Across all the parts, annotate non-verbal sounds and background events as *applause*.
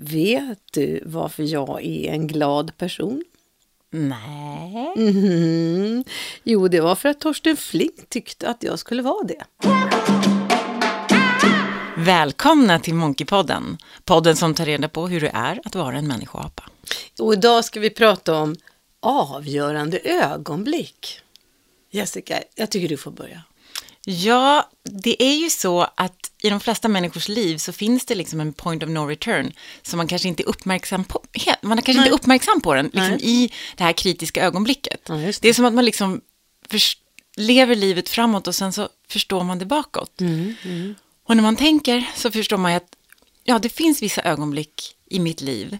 Vet du varför jag är en glad person? Nej. Mhm. Jo, det var för att Torsten Flink tyckte att jag skulle vara det. Välkomna till Monkeypodden. Podden som tar reda på hur det är att vara en människoapa. Och idag ska vi prata om avgörande ögonblick. Jessica, jag tycker du får börja. Ja, det är ju så att i de flesta människors liv så finns det liksom en point of no return som man kanske inte är uppmärksam på. Man är kanske inte uppmärksam på den liksom i det här kritiska ögonblicket. Ja, det. det. är som att man liksom lever livet framåt och sen så förstår man det bakåt. Mm, Och när man tänker så förstår man ju att ja, det finns vissa ögonblick i mitt liv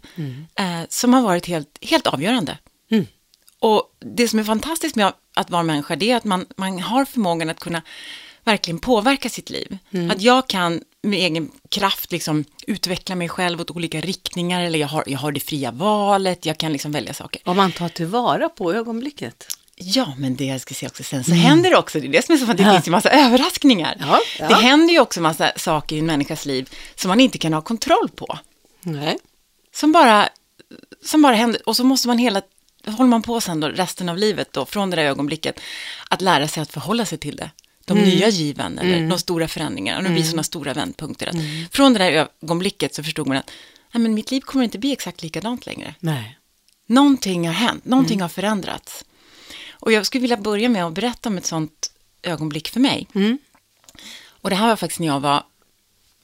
eh, som har varit helt, helt avgörande. Mm. Och det som är fantastiskt med att vara människa, det är att man, man har förmågan att kunna verkligen påverka sitt liv. Att jag kan med egen kraft liksom utveckla mig själv åt olika riktningar, eller jag har, jag har det fria valet, jag kan liksom välja saker. Om man tar tillvara på ögonblicket. Ja, men det jag ska säga också sen så händer det också, det är det som är så att det Ja. finns ju massa överraskningar. Ja, ja. Det händer ju också massa saker i en människas liv som man inte kan ha kontroll på. Nej. Som bara, som bara händer, och så måste man hela, håller man på sen då resten av livet då, från det där ögonblicket, att lära sig att förhålla sig till det. De nya given eller de stora förändringarna, och det blir sådana stora vändpunkter. Att Från det där ögonblicket så förstod man att nej, men mitt liv kommer inte bli exakt likadant längre. Nej. Någonting har hänt, någonting har förändrats. Och jag skulle vilja börja med att berätta om ett sånt ögonblick för mig. Mm. Och det här var faktiskt när jag var,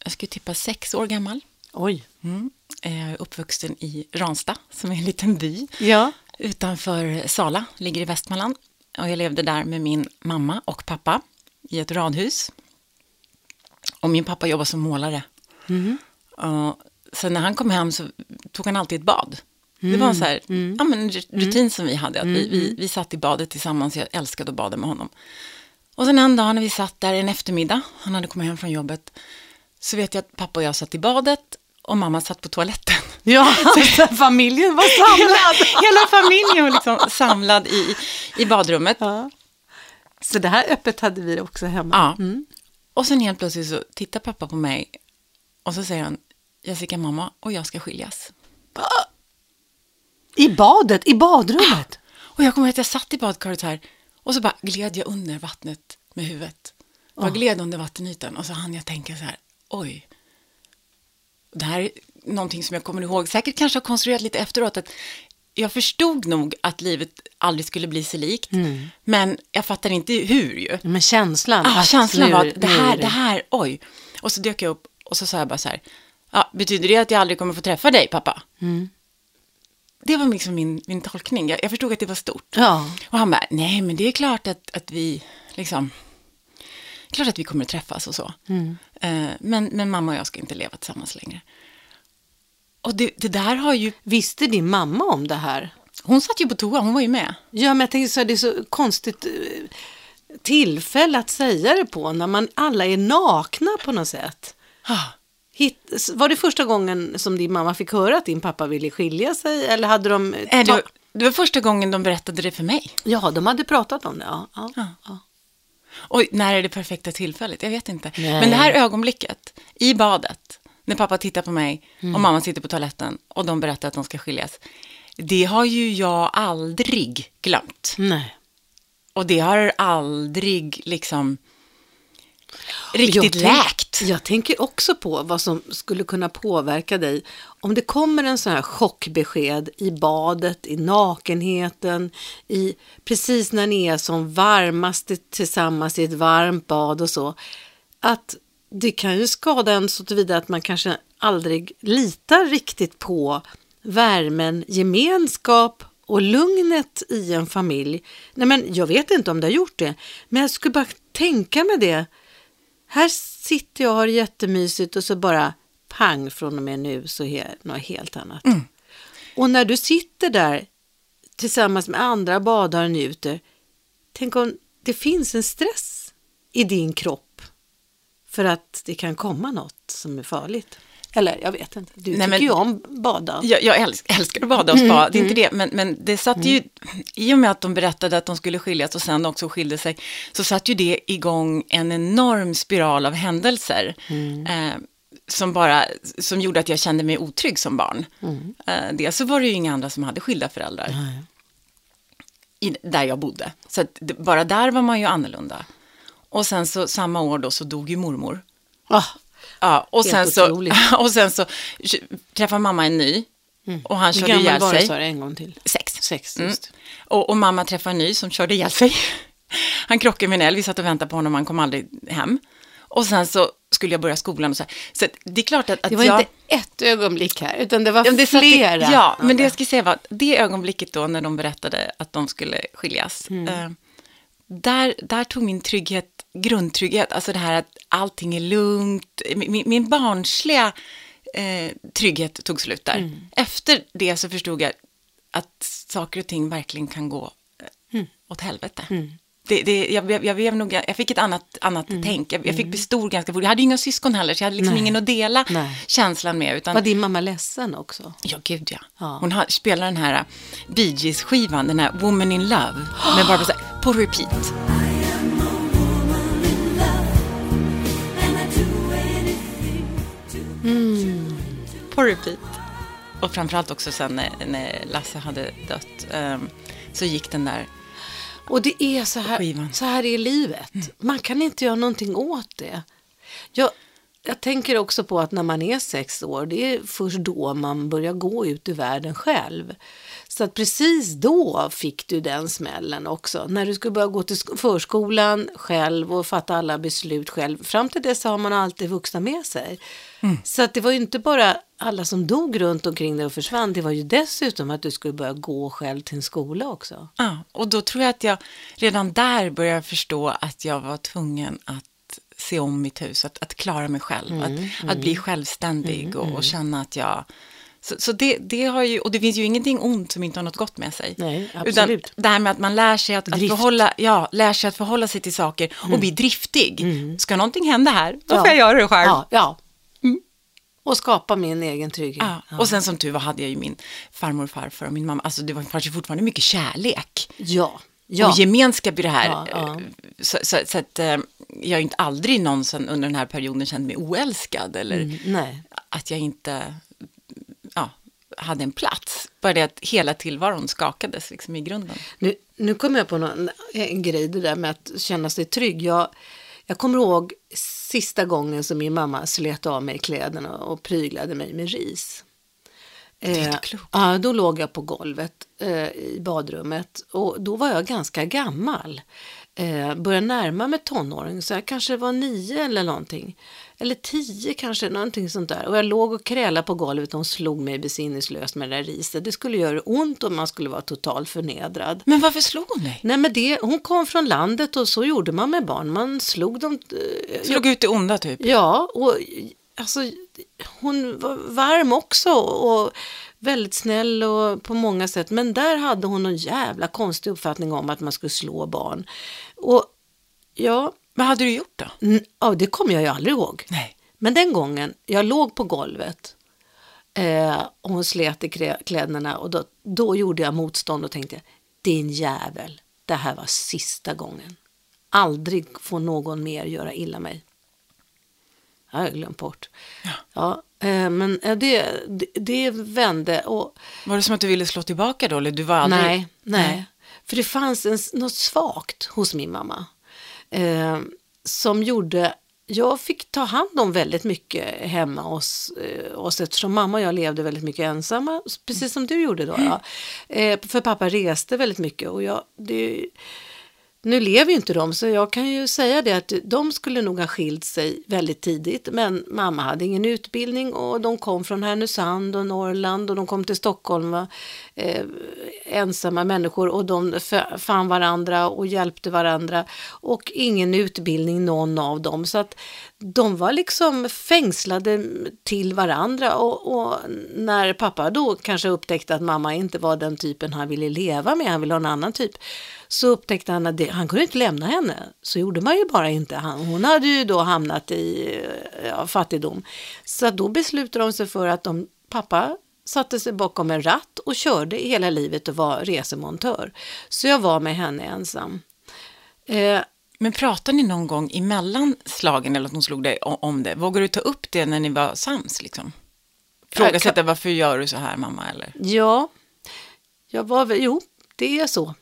jag skulle tippa sex år gammal. Oj. Mm. Jag är uppvuxen i Ransta, som är en liten by Ja. Utanför Sala, ligger i Västmanland. Och jag levde där med min mamma och pappa i ett radhus. Och min pappa jobbade som målare. Och så när han kom hem så tog han alltid ett bad. Det var en så här, ja, men en rutin som vi hade. Att vi, vi, vi satt i badet tillsammans. Jag älskade att bada med honom. Och sen en dag när vi satt där en eftermiddag, han hade kommit hem från jobbet, så vet jag att pappa och jag satt i badet och mamma satt på toaletten. Ja, *laughs* familjen var samlad. Hela, hela familjen var liksom samlad i, i badrummet. Ja. Så det här öppet hade vi också hemma. Ja. Och sen helt plötsligt så tittar pappa på mig och så säger han, Jessica mamma och jag ska skiljas. I badet, i badrummet. Och jag kommer ihåg att jag satt i badkaret här och så bara gled jag under vattnet med huvudet. Bara gled under vattenytan och så hann jag tänka så här, oj. Det här är någonting som jag kommer ihåg, säkert kanske har konstruerat lite efteråt, att jag förstod nog att livet aldrig skulle bli sig likt, men jag fattar inte hur ju. Men känslan. Ah, känslan var att det här, det här, oj. Och så dök jag upp och så sa jag bara så här, ja, betyder det att jag aldrig kommer få träffa dig pappa? Det var liksom min, min tolkning, jag, jag förstod att det var stort. Ja. Och han bara, nej men det är klart att, att vi, liksom, klart att vi kommer att träffas och så. Eh, men, men mamma och jag ska inte leva tillsammans längre. Och det, det där har ju, Visste din mamma om det här? hon satt ju på toa, hon var ju med. Ja, men jag tänker så här, det är så konstigt eh, tillfälle att säga det på när man alla är nakna på något sätt. Ah, Hit, var det första gången som din mamma fick höra att din pappa ville skilja sig? Eller hade de... ta- det, var- det var första gången de berättade det för mig. Ja, de hade pratat om det. Ja, ja, ja. Och när är det perfekta tillfället? Jag vet inte. Nej. Men det här ögonblicket, i badet, när pappa tittar på mig och mamma sitter på toaletten och de berättar att de ska skiljas. Det har ju jag aldrig glömt. Nej. Och det har aldrig liksom riktigt Jag läkt. Jag tänker också på vad som skulle kunna påverka dig om det kommer en sån här chockbesked i badet, i nakenheten, i precis när ni är som varmast tillsammans i ett varmt bad och så. Att det kan ju skada en så tillvida att man kanske aldrig litar riktigt på värmen, gemenskap och lugnet i en familj. Nej, men jag vet inte om det har gjort det, men jag skulle bara tänka mig det. Här sitter jag och har det jättemysigt och så bara pang från och med nu så är det något helt annat. Och när du sitter där tillsammans med andra badare och njuter, tänk om det finns en stress i din kropp för att det kan komma något som är farligt. Eller jag vet inte, du Nej, tycker men- ju om bada. Jag, jag älsk, älskar att bada och spa, det är inte det, men, men det satt ju, i och med att de berättade att de skulle skiljas och sen också skilde sig, så satt ju det igång en enorm spiral av händelser. Eh, som bara, som gjorde att jag kände mig otrygg som barn. Mm. dels så var det ju inga andra som hade skilda föräldrar. I, där jag bodde. Så att, bara där var man ju annorlunda. Och sen så samma år då så dog ju mormor. Ah, ja, *laughs* och, sen så, och sen så träffade mamma en ny. Mm. Och han körde ihjäl sig. Hur gammal en gång till? Sex. Sex mm. och, och, mamma träffade en ny som körde ihjäl sig. *laughs* Han krockade med en älg, vi satt och väntade på honom, han kom aldrig hem. Och sen så skulle jag börja skolan och så här. Så det är klart att, att Det var jag... inte ett ögonblick här, utan det var det flera. Det, ja, men det jag ska säga var att det ögonblicket då när de berättade att de skulle skiljas, mm. eh, där, där tog min trygghet, grundtrygghet, alltså det här att allting är lugnt, min, min barnsliga eh, trygghet tog slut där. Mm. Efter det så förstod jag att saker och ting verkligen kan gå eh, mm. åt helvete. Mm det, det, jag, jag, jag, nog, jag fick ett annat, annat mm. tänk. Jag, jag, fick bli stor ganska fort. Jag hade inga syskon heller, så jag hade liksom ingen att dela Nej. känslan med. Utan... Var din mamma ledsen också? Ja, gud ja. ja. Hon har, spelar den här Bee Gees-skivan, den här Woman in Love, med Streisand, på repeat. På repeat. Och framförallt också sen när, när Lasse hade dött, um, så gick den där och det är så här, så här är livet. Man kan inte göra någonting åt det. Jag, jag tänker också på att när man är sex år, det är först då man börjar gå ut i världen själv. Så att precis då fick du den smällen också. När du skulle börja gå till förskolan själv och fatta alla beslut själv. Fram till dess har man alltid vuxna med sig. Mm. Så att det var ju inte bara alla som dog runt omkring dig och försvann. Det var ju dessutom att du skulle börja gå själv till en skola också. Ja, och då tror jag att jag redan där började förstå att jag var tvungen att se om mitt hus, att, att klara mig själv, mm, att, mm. att bli självständig mm, och, och, mm. känna att jag så, så det, det, har ju, och det finns ju ingenting ont som inte har något gott med sig. Nej, absolut. Utan det här med att man lär sig att, att, förhålla, ja, lär sig att förhålla sig till saker och mm. bli driftig. Mm. Ska någonting hända här, då ja. får jag göra det själv. Ja, ja. Mm. Och skapa min egen trygghet. Ja. Och sen som tur var hade jag ju min farmor och farfar och min mamma. Alltså det var kanske fortfarande mycket kärlek. Ja. Ja. Och gemenskap i det här. Ja, ja. Så, så, så, att eh, jag inte aldrig någonsin under den här perioden känt mig oälskad. Eller mm, att jag inte hade en plats. Bara det att hela tillvaron skakades liksom i grunden. Nu, nu kommer jag på någon, en grej, det där med att känna sig trygg. Jag, jag kommer ihåg sista gången som min mamma slet av mig kläderna och pryglade mig med ris. Eh, då låg jag på golvet eh, i badrummet och då var jag ganska gammal. Eh, började närma mig tonåring, så jag kanske var nio eller någonting. Eller tio kanske, någonting sånt där. Och jag låg och krälade på golvet och hon slog mig besinningslöst med det där riset. Det skulle göra ont och man skulle vara totalt förnedrad. Men varför slog hon dig? Nej men det, hon kom från landet och så gjorde man med barn. Man slog dem. Eh, slog ut det onda typ? Ja, och alltså hon var varm också och väldigt snäll och på många sätt. Men där hade hon en jävla konstig uppfattning om att man skulle slå barn. Och ja, vad hade du gjort då? Ja, det kommer jag ju aldrig ihåg. Nej. Men den gången, jag låg på golvet eh, och hon slet i kläderna och då, då gjorde jag motstånd och tänkte, din jävel, det här var sista gången. Aldrig får någon mer göra illa mig. Det har jag glömt bort. Ja. ja eh, men det, det, det, vände. Och, var det som att du ville slå tillbaka då? Eller du var aldrig... nej, nej, nej. För det fanns en, något svagt hos min mamma eh, som gjorde jag fick ta hand om väldigt mycket hemma hos eh, oss eftersom mamma och jag levde väldigt mycket ensamma, precis som du gjorde då. Ja. Eh, för pappa reste väldigt mycket och jag, det, nu lever ju inte de, så jag kan ju säga det att de skulle nog ha skilt sig väldigt tidigt. Men mamma hade ingen utbildning och de kom från Härnösand och Norrland och de kom till Stockholm, eh, ensamma människor och de fann varandra och hjälpte varandra. Och ingen utbildning någon av dem. Så att de var liksom fängslade till varandra och, och, när pappa då kanske upptäckte att mamma inte var den typen han ville leva med, han ville ha en annan typ, så upptäckte han att det, han kunde inte lämna henne. Så gjorde man ju bara inte. Han, hon hade ju då hamnat i ja, fattigdom. Så då beslutade de sig för att de, pappa satte sig bakom en ratt och körde hela livet och var resemontör. Så jag var med henne ensam. Eh, men pratar ni någon gång emellan slagen eller att hon slog dig om det? Vågar du ta upp det när ni var sams? Liksom? Frågasätta varför gör du så här mamma? Eller? Ja, jag var väl, jo, det är så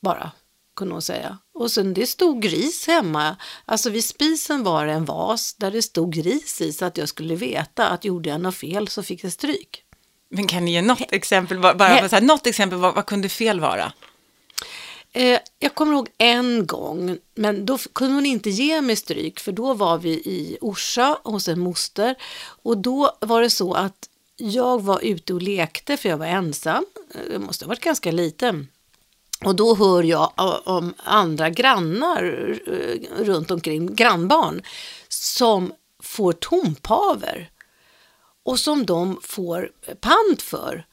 bara, kunde hon säga. Och sen det stod gris hemma. Alltså vid spisen var det en vas där det stod gris i så att jag skulle veta att gjorde jag något fel så fick jag stryk. Men kan ni ge något exempel? Bara, bara så här, något exempel, vad, vad kunde fel vara? Eh, jag kommer ihåg en gång, men då kunde hon inte ge mig stryk för då var vi i Orsa hos en moster och då var det så att jag var ute och lekte för jag var ensam, eh, jag måste ha varit ganska liten. Och då hör jag om andra grannar eh, runt omkring, grannbarn, som får tompaver och som de får pant för.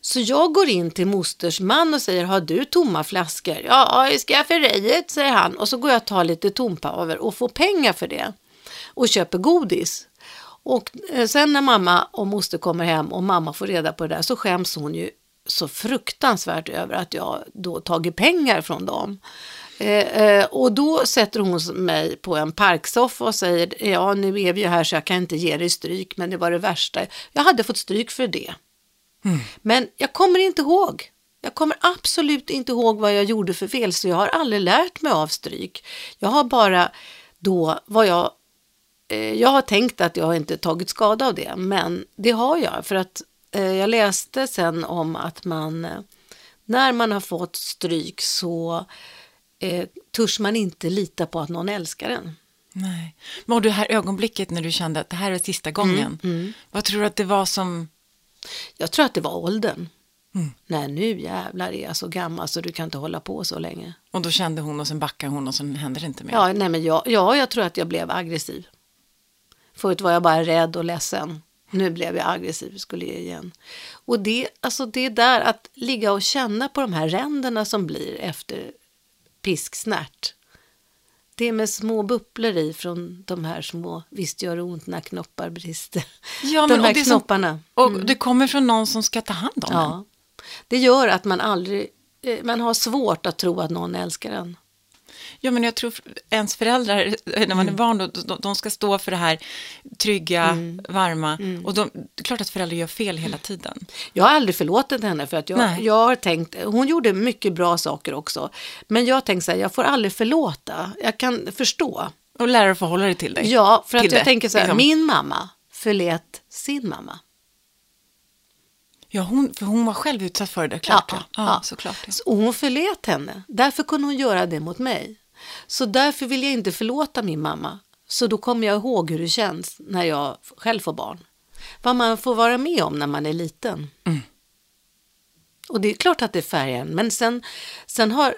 Så jag går in till mosters man och säger, har du tomma flaskor? Ja, i skafferiet, säger han. Och så går jag och tar lite tompaver och får pengar för det. Och köper godis. Och eh, sen när mamma och moster kommer hem och mamma får reda på det där så skäms hon ju så fruktansvärt över att jag då tagit pengar från dem. Eh, eh, och då sätter hon mig på en parksoffa och säger, ja nu är vi ju här så jag kan inte ge dig stryk, men det var det värsta. Jag hade fått stryk för det. Men jag kommer inte ihåg. Jag kommer absolut inte ihåg vad jag gjorde för fel, så jag har aldrig lärt mig av stryk. Jag har bara då vad jag... Eh, jag har tänkt att jag inte tagit skada av det, men det har jag. För att eh, jag läste sen om att man, eh, när man har fått stryk så eh, törs man inte lita på att någon älskar en. Nej. Men och det här ögonblicket när du kände att det här är sista gången, vad tror du att det var som... Jag tror att det var åldern. Nej, nu jävlar är jag så gammal så du kan inte hålla på så länge. Och då kände hon och sen backade hon och sen hände det inte mer. Ja, nej, men jag, ja, jag tror att jag blev aggressiv. Förut var jag bara rädd och ledsen. Nu blev jag aggressiv, skulle jag igen. Och det, alltså det är där att ligga och känna på de här ränderna som blir efter pisksnärt. Det är med små bubblor i från de här små, visst gör det ont när knoppar brister. Ja, de men- och här som- knopparna. Och det kommer från någon som ska ta hand om en. Ja. Det gör att man aldrig, eh, man har svårt att tro att någon älskar en. Ja, men jag tror ens föräldrar, när man är barn, då, de, de ska stå för det här trygga, varma. Och de, det är klart att föräldrar gör fel hela tiden. Jag har aldrig förlåtit henne för att jag, Nej. jag har tänkt, hon gjorde mycket bra saker också. Men jag har tänkt så här, jag får aldrig förlåta. Jag kan förstå. Och lära dig förhålla dig till dig. Ja, för att jag det, tänker så här, liksom. min mamma förlät sin mamma. Ja, hon, för hon var själv utsatt för det, klart. Ja, ja, ja. såklart. Ja. Så- hon förlät henne. Därför kunde hon göra det mot mig. Så därför vill jag inte förlåta min mamma. Så då kommer jag ihåg hur det känns när jag själv får barn. Vad man får vara med om när man är liten. Och det är klart att det färgar en. Men sen, sen har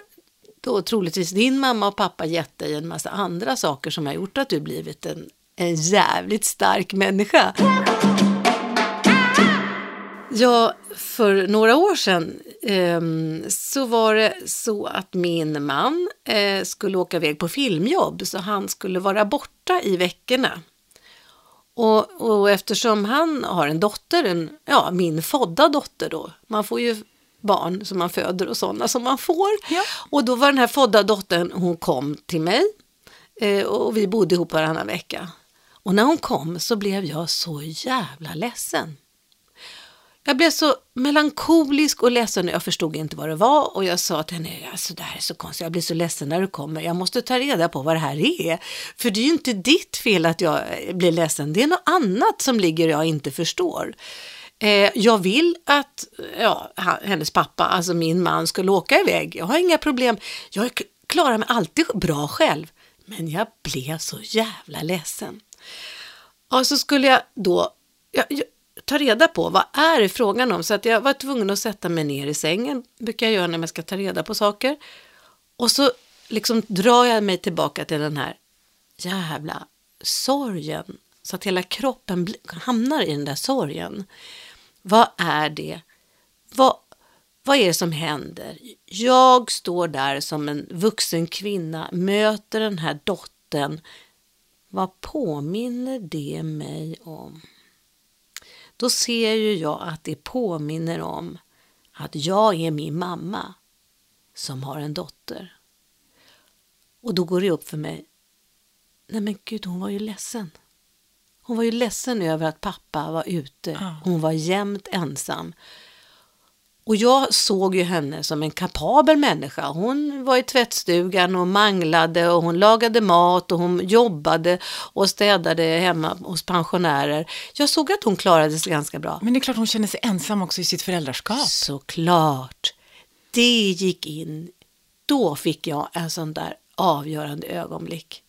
då troligtvis din mamma och pappa gett dig en massa andra saker som har gjort att du blivit en, en jävligt stark människa. Ja, för några år sedan ehm, så var det så att min man eh, skulle åka iväg på filmjobb så han skulle vara borta i veckorna. Och, och eftersom han har en dotter, en, ja, min födda dotter då, man får ju barn som man föder och sådana som man får. Ja. Och då var den här födda dottern, hon kom till mig eh, och vi bodde ihop varannan vecka. Och när hon kom så blev jag så jävla ledsen. Jag blev så melankolisk och ledsen och jag förstod inte vad det var och jag sa till henne, alltså det här är så konstigt, jag blir så ledsen när du kommer, jag måste ta reda på vad det här är. För det är ju inte ditt fel att jag eh, blir ledsen, det är något annat som ligger jag inte förstår. Eh, jag vill att ja, hennes pappa, alltså min man, skulle åka iväg. Jag har inga problem, jag klarar mig alltid bra själv. Men jag blev så jävla ledsen. Och så skulle jag då jag, jag, ta reda på vad är det frågan om. Så att jag var tvungen att sätta mig ner i sängen, brukar jag göra när man ska ta reda på saker. Och så liksom drar jag mig tillbaka till den här jävla sorgen. Så att hela kroppen hamnar i den där sorgen. Vad är det? Vad, vad är det som händer? Jag står där som en vuxen kvinna, möter den här dottern. Vad påminner det mig om? Då ser ju jag att det påminner om att jag är min mamma som har en dotter. Och då går det upp för mig. Nej men gud, hon var ju ledsen. Hon var ju ledsen över att pappa var ute. Hon var jämt ensam. Och jag såg ju henne som en kapabel människa. Hon var i tvättstugan och manglade och hon lagade mat och hon jobbade och städade hemma hos pensionärer. Jag såg att hon klarade sig ganska bra. Men det är klart hon känner sig ensam också i sitt föräldraskap. Såklart. Det gick in. Då fick jag en sån där avgörande ögonblick.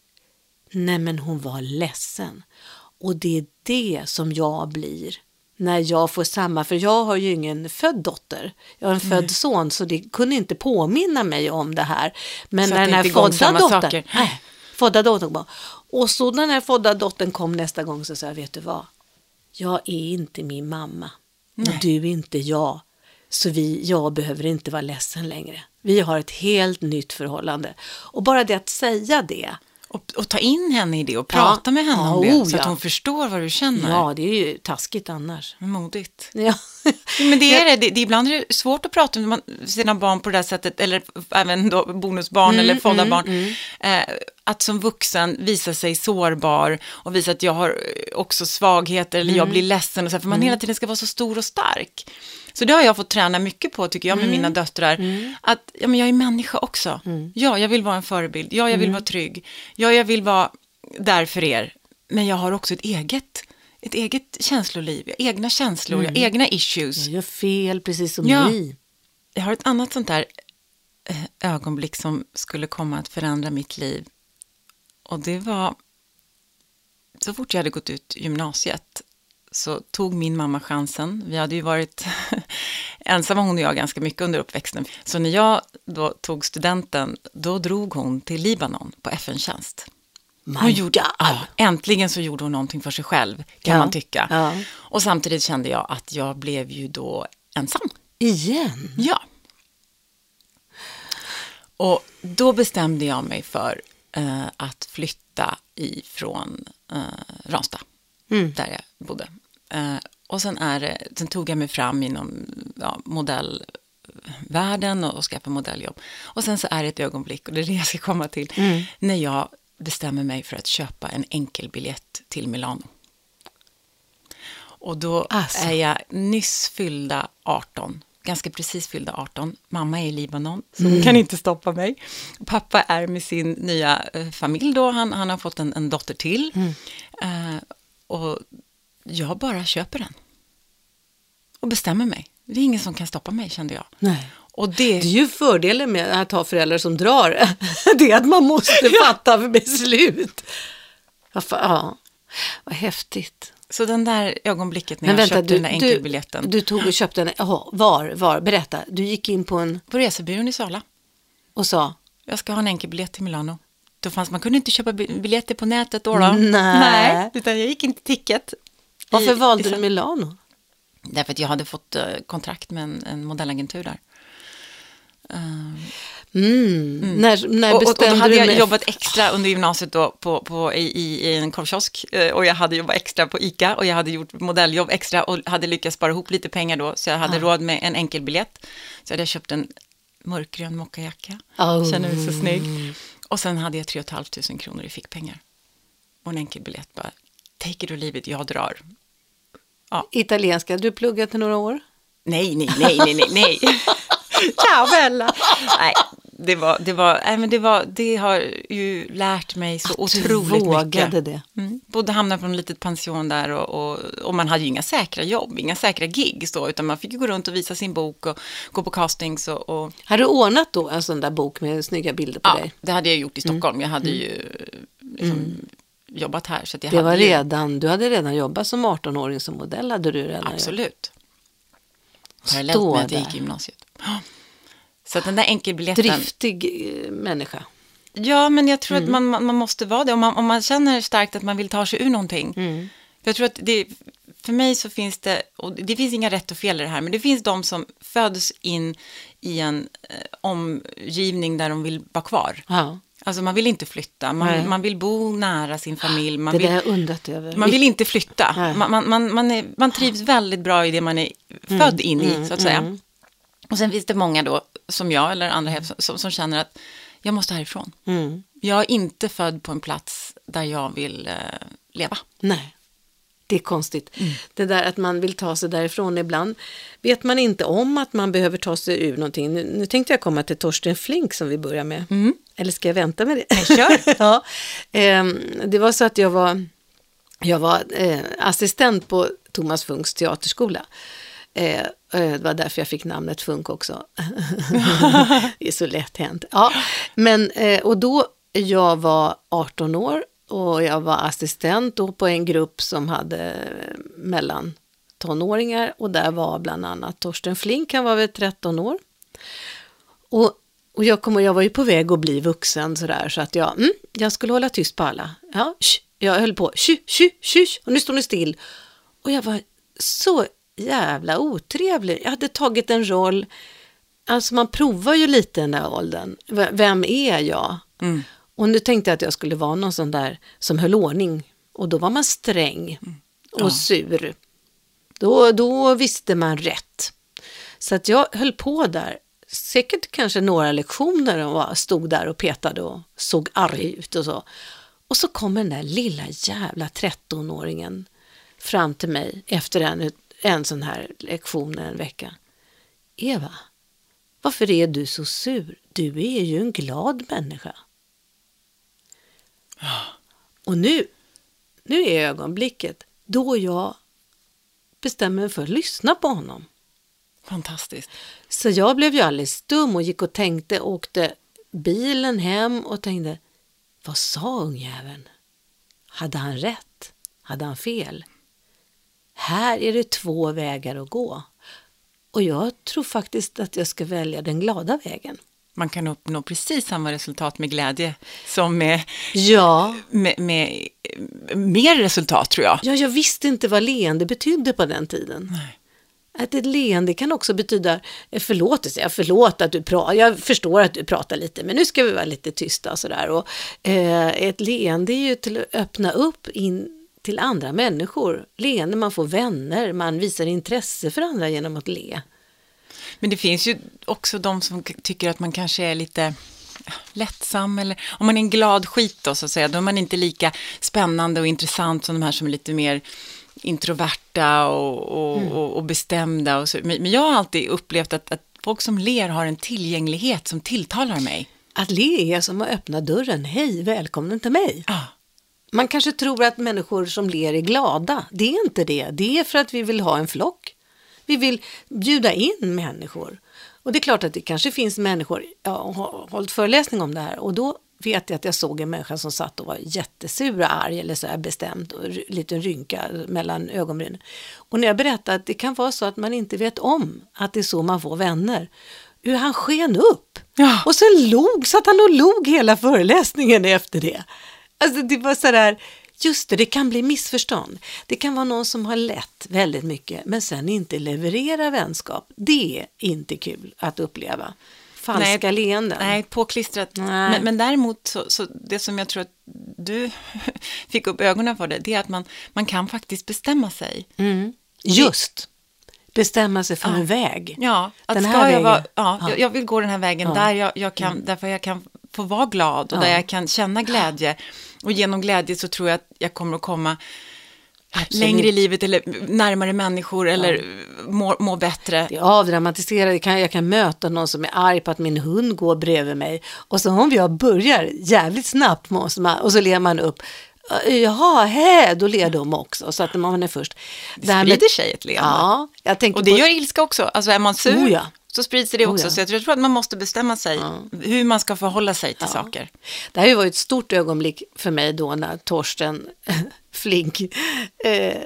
Nej, men hon var ledsen. Och det är det som jag blir när jag får samma, för jag har ju ingen född dotter. Jag har en född son så det kunde inte påminna mig om det här. Men Så när den här födda dottern, nej, födda dottern kom. Och så när den här födda dottern kom nästa gång så sa jag, vet du vad? Jag är inte min mamma och Nej. du är inte jag. Så vi, jag behöver inte vara ledsen längre. Vi har ett helt nytt förhållande. Och bara det att säga det, Och, och ta in henne i det och prata med henne Ja, om det. oh, så att ja. hon förstår vad du känner. ja det är ju taskigt annars. Modigt. Ja. *laughs* Men det är det. det, det ibland är det svårt att prata med sina barn på det där sättet, eller även då bonusbarn eller födda barn. Eh, att som vuxen visa sig sårbar och visa att jag har också svagheter eller jag blir ledsen och så, här, för man hela tiden ska vara så stor och stark. Så det har jag fått träna mycket på tycker jag med mina döttrar. Att ja, men jag är människa också. Ja, jag vill vara en förebild. Ja, jag vill vara trygg. Ja, jag vill vara där för er. Men jag har också ett eget, ett eget känsloliv. Jag har egna känslor, jag har egna issues. Jag gör fel precis som Ja. ni. Jag har ett annat sånt där eh, ögonblick som skulle komma att förändra mitt liv. Och det var så fort jag hade gått ut gymnasiet så tog min mamma chansen. Vi hade ju varit *laughs* ensamma hon och jag ganska mycket under uppväxten. Så när jag då tog studenten, då drog hon till Libanon på FN-tjänst. Hon gjorde, God. ja, äntligen så gjorde hon någonting för sig själv, kan Ja, man tycka. ja. Och samtidigt kände jag att jag blev ju då ensam. Igen? Ja. Och då bestämde jag mig för eh, att flytta ifrån eh, Ranstad, där jag bodde. Eh, och sen, är sen tog jag mig fram inom ja, modellvärlden och, och skaffade modelljobb. Och sen så är det ett ögonblick, och det är det jag ska komma till, när jag bestämmer mig för att köpa en enkel biljett till Milano. Och då Alltså. är jag nyss fyllda 18, ganska precis fyllda 18. Mamma är i Libanon, så hon kan inte stoppa mig. Pappa är med sin nya eh, familj då, han, han har fått en, en dotter till. Eh, och jag bara köper den. Och bestämmer mig. Det är ingen som kan stoppa mig, kände jag. Nej. Och det... Det är ju fördelen med att ha föräldrar som drar. *laughs* Det är att man måste *laughs* fatta beslut. Ja, ja, vad häftigt. Så den där ögonblicket när jag köpte den där enkelbiljetten. du tog och köpte en, jaha, var, var, berätta. Du gick in på en På resebyrån i Sala. och sa, Jag ska ha en enkelbiljett till Milano. Då fanns, man kunde inte köpa bi- biljetter på nätet då. då. Nej. utan jag gick in till Ticket. varför I- valde i- du Milano? Därför att jag hade fått eh, kontrakt med en, en modellagentur där. Mm. När, när Och, och, då hade jag mig- jobbat extra under gymnasiet då på, på, i, i, en korvkiosk. eh, Och jag hade jobbat extra på ICA och jag hade gjort modelljobb extra och hade lyckats spara ihop lite pengar då. Så jag hade råd med en enkel biljett. Så hade jag köpt en mörkgrön mockajacka. Oh. Känner mig så snygg. Och sen hade jag 3 500 kronor i fickpengar. Och en enkel biljett bara. Take it or leave it, jag drar. Italienska, du pluggat i några år? Nej, nej, nej, nej, nej, *laughs* Ciao Bella! Nej, det var, det var, nej men det var, det har ju lärt mig så Att du otroligt vågade mycket. det. Mm. Bodde hamnade på en litet pension där och, och, och man hade ju inga säkra jobb, inga säkra gigs då, utan man fick ju gå runt och visa sin bok och gå på castings och, och Har du ordnat då en sån där bok med snygga bilder på ja, dig? det hade jag gjort i Stockholm. Jag hade ju liksom, jobbat här. Så jag Det hade var redan, du hade redan jobbat som 18-åring som modell, hade du redan. Absolut. Parallellt med att jag gick i gymnasiet. Så att den där enkelbiljetten. Driftig eh, människa. Ja, men jag tror att man, man, man måste vara det. Om man, om man känner starkt att man vill ta sig ur någonting. För jag tror att det, för mig så finns det, och det finns inga rätt och fel i det här, men det finns de som föds in i en eh, omgivning där de vill vara kvar. Ja, Alltså man vill inte flytta, man, Nej. man vill bo nära sin familj, man det vill, jag undrat över. man vill inte flytta. Nej. Man, man, man, man, är, man trivs väldigt bra i det man är född in i, så att säga. Och sen finns det många då, som jag eller andra, som, som känner att jag måste härifrån. Mm. Jag är inte född på en plats där jag vill eh, leva. Nej, det är konstigt. Det där att man vill ta sig därifrån ibland. Vet man inte om att man behöver ta sig ur någonting. Nu, nu tänkte jag komma till Torsten Flink som vi börjar med. Eller ska jag vänta med det? Nej, kör. *laughs* ja, ehm, det var så att jag var, jag var eh, assistent på Thomas Funks teaterskola. Eh, eh, det var därför jag fick namnet Funk också. *laughs* det är så lätt hänt. Ja, men, eh, och då, jag var 18 år och jag var assistent då på en grupp som hade eh, mellan tonåringar och där var bland annat Torsten Flink, han var väl 13 år. Och, och jag, kom, jag var ju på väg att bli vuxen sådär så att jag, mm, jag skulle hålla tyst på alla. Ja, sh, jag höll på, tju, tju, tju, och nu står ni still. Och jag var så jävla otrevlig. Jag hade tagit en roll, alltså man provar ju lite i den där åldern. V- Vem är jag? Mm. Och nu tänkte jag att jag skulle vara någon sån där som höll ordning. Och då var man sträng och Ja. sur. Då, då visste man rätt. Så att jag höll på där, säkert kanske några lektioner och var- stod där och petade och såg arg ut och så. Och så kommer den där lilla jävla 13-åringen fram till mig efter en, en sån här lektion en vecka. Eva, varför är du så sur? Du är ju en glad människa. Och nu, nu är ögonblicket då jag bestämmer mig för att lyssna på honom. Fantastiskt. Så jag blev ju alldeles stum och gick och tänkte, åkte bilen hem och tänkte, vad sa ungjäveln? Hade han rätt? Hade han fel? Här är det två vägar att gå. Och jag tror faktiskt att jag ska välja den glada vägen. Man kan uppnå precis samma resultat med glädje som med, Ja, med, med eh, mer resultat tror jag. ja jag visste inte vad leende betydde på den tiden. Nej. Att ett leende kan också betyda eh, förlåtelse. Jag förlåt att du pratar, jag förstår att du pratar lite, men nu ska vi vara lite tysta och sådär. Och, eh, ett leende är ju till att öppna upp in till andra människor. Leende, man får vänner, man visar intresse för andra genom att le. Men det finns ju också de som tycker att man kanske är lite ja, lättsam eller om man är en glad skit då så att säga, då är man inte lika spännande och intressant som de här som är lite mer introverta och, och, och, och bestämda. Och så. Men, men jag har alltid upplevt att, att folk som ler har en tillgänglighet som tilltalar mig. Att le är som att öppna dörren. Hej, välkommen till mig. Ah, Man kanske tror att människor som ler är glada. Det är inte det. Det är för att vi vill ha en flock. Vi vill bjuda in människor. Och det är klart att det kanske finns människor, jag har hållit föreläsning om det här och då vet jag att jag såg en människa som satt och var jättesur och arg eller så här bestämd och liten rynka mellan ögonbrynen. Och när jag berättade att det kan vara så att man inte vet om att det är så man får vänner. Hur han sken upp. Ja. Och sen log, satt han och log hela föreläsningen efter det. Alltså det var sådär, just det, det kan bli missförstånd. Det kan vara någon som har lätt väldigt mycket men sen inte levererar vänskap. Det är inte kul att uppleva. Falska Nej, leenden. nej, påklistrat. Nej. Men, men däremot, så, så det som jag tror att du *laughs* fick upp ögonen för det, det är att man, man kan faktiskt bestämma sig. Mm. Just. Bestämma sig för Ja. en väg. Ja, att Den ska jag, vara, ja, Ja. Mm. Jag, vill gå den här vägen där jag, jag kan, därför jag kan få vara glad och Ja. där jag kan känna glädje. Och genom glädje så tror jag att jag kommer att komma Absolut. längre i livet eller närmare människor eller må, må bättre. Det är avdramatiserat. Jag kan, jag kan möta någon som är arg på att min hund går bredvid mig. Och så om jag börjar jävligt snabbt man, och så ler man upp. "Eh, Jaha, hä, då ler de också. Så att man är först. Det sprider sig ett leende. Ja, jag Och det på, gör ilska också. Alltså är man sur Oh ja. Så sprids det också. Oh ja. Så jag tror att man måste bestämma sig hur man ska förhålla sig till saker. Det här var ju ett stort ögonblick för mig då när Torsten *laughs* Flink, eh,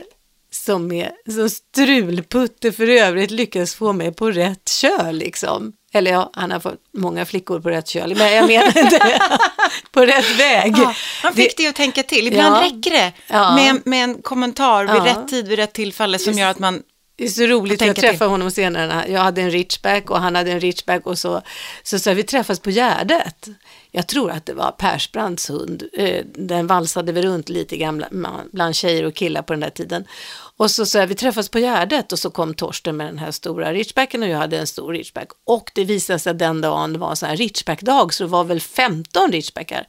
som, är, som strulputte för övrigt, lyckades få mig på rätt köl liksom. Eller ja, han har fått många flickor på rätt köl, men jag menar inte *laughs* på rätt väg. Ja, han fick Det- det, att tänka till. Ibland Ja. räcker det Ja. med, med en kommentar vid Ja. rätt tid, vid rätt tillfälle som gör att man... Det är så roligt, Jag jag, träffade honom senare. Jag hade en richback och han hade en richback och så, så, så vi träffas på Gärdet. jag tror att det var Persbrandts hund. Eh, Den valsade väl runt lite grann bland- tjejer och killar på den där tiden. Och så sa vi träffas på Gärdet och så kom Torsten med den här stora ridgebacken och jag hade en stor ridgeback. Och det visade sig att den dagen var en sån här ridgeback-dag så det var väl 15 ridgebackar.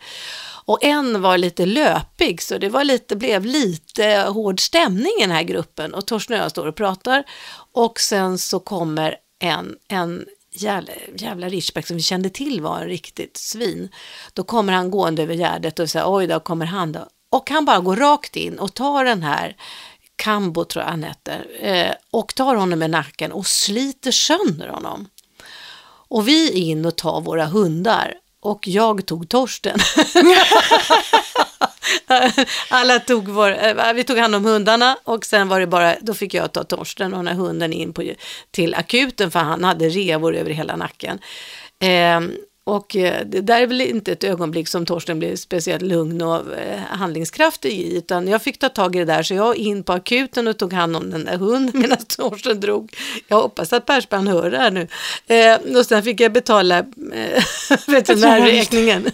Och en var lite löpig så det var lite, blev lite hård stämning i den här gruppen. Och Torsten och jag står och pratar och sen så kommer en, en jävla, jävla Richback som vi kände till var en riktigt svin. Då kommer han gående över gärdet och säger oj då kommer han då. Och han bara går rakt in och tar den här Kambo tror jag han heter eh, och tar honom i nacken och sliter sönder honom. Och vi in och tar våra hundar och jag tog Torsten. *laughs* Alla tog vår, eh, vi tog hand om hundarna och sen var det bara, då fick jag ta Torsten och den här hunden in på, till akuten för han hade revor över hela nacken. Ehm, och eh, det där är väl inte ett ögonblick som Torsten blev speciellt lugn och eh, handlingskraftig i, utan jag fick ta tag i det där, så jag in på akuten och tog hand om den där hunden medan Torsten drog. Jag hoppas att Persbrandt hör det här nu. Eh, och sen fick jag betala eh, *laughs* veterinärräkningen.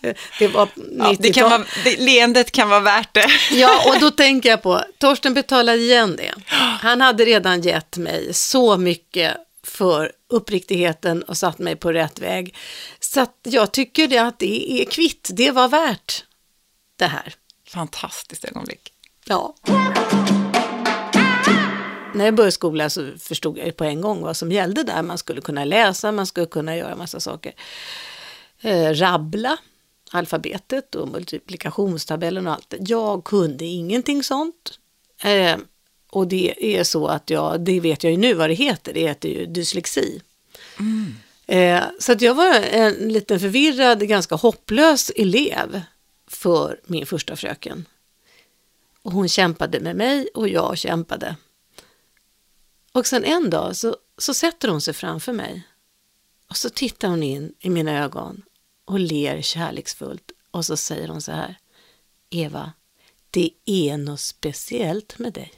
*laughs* det var 90 Ja, det kan vara, det, leendet kan vara värt det. *laughs* Ja, och då tänker jag på, Torsten betalade igen det. *gasps* Han hade redan gett mig så mycket för uppriktigheten och satt mig på rätt väg. Så jag tycker det att det är kvitt, det var värt det här. Fantastiskt ögonblick. Ja. När jag började skolan så förstod jag på en gång vad som gällde där. Man skulle kunna läsa, man skulle kunna göra massa saker. Eh, rabbla alfabetet och multiplikationstabellen och allt. Jag kunde ingenting sånt. Eh, och det är så att jag, det vet jag ju nu vad det heter, det heter ju dyslexi. Eh, så att jag var en liten förvirrad, ganska hopplös elev för min första fröken. Och hon kämpade med mig och jag kämpade. Och sen en dag så, så sätter hon sig framför mig. Och så tittar hon in i mina ögon och ler kärleksfullt. Och så säger hon så här. Eva, det är något speciellt med dig.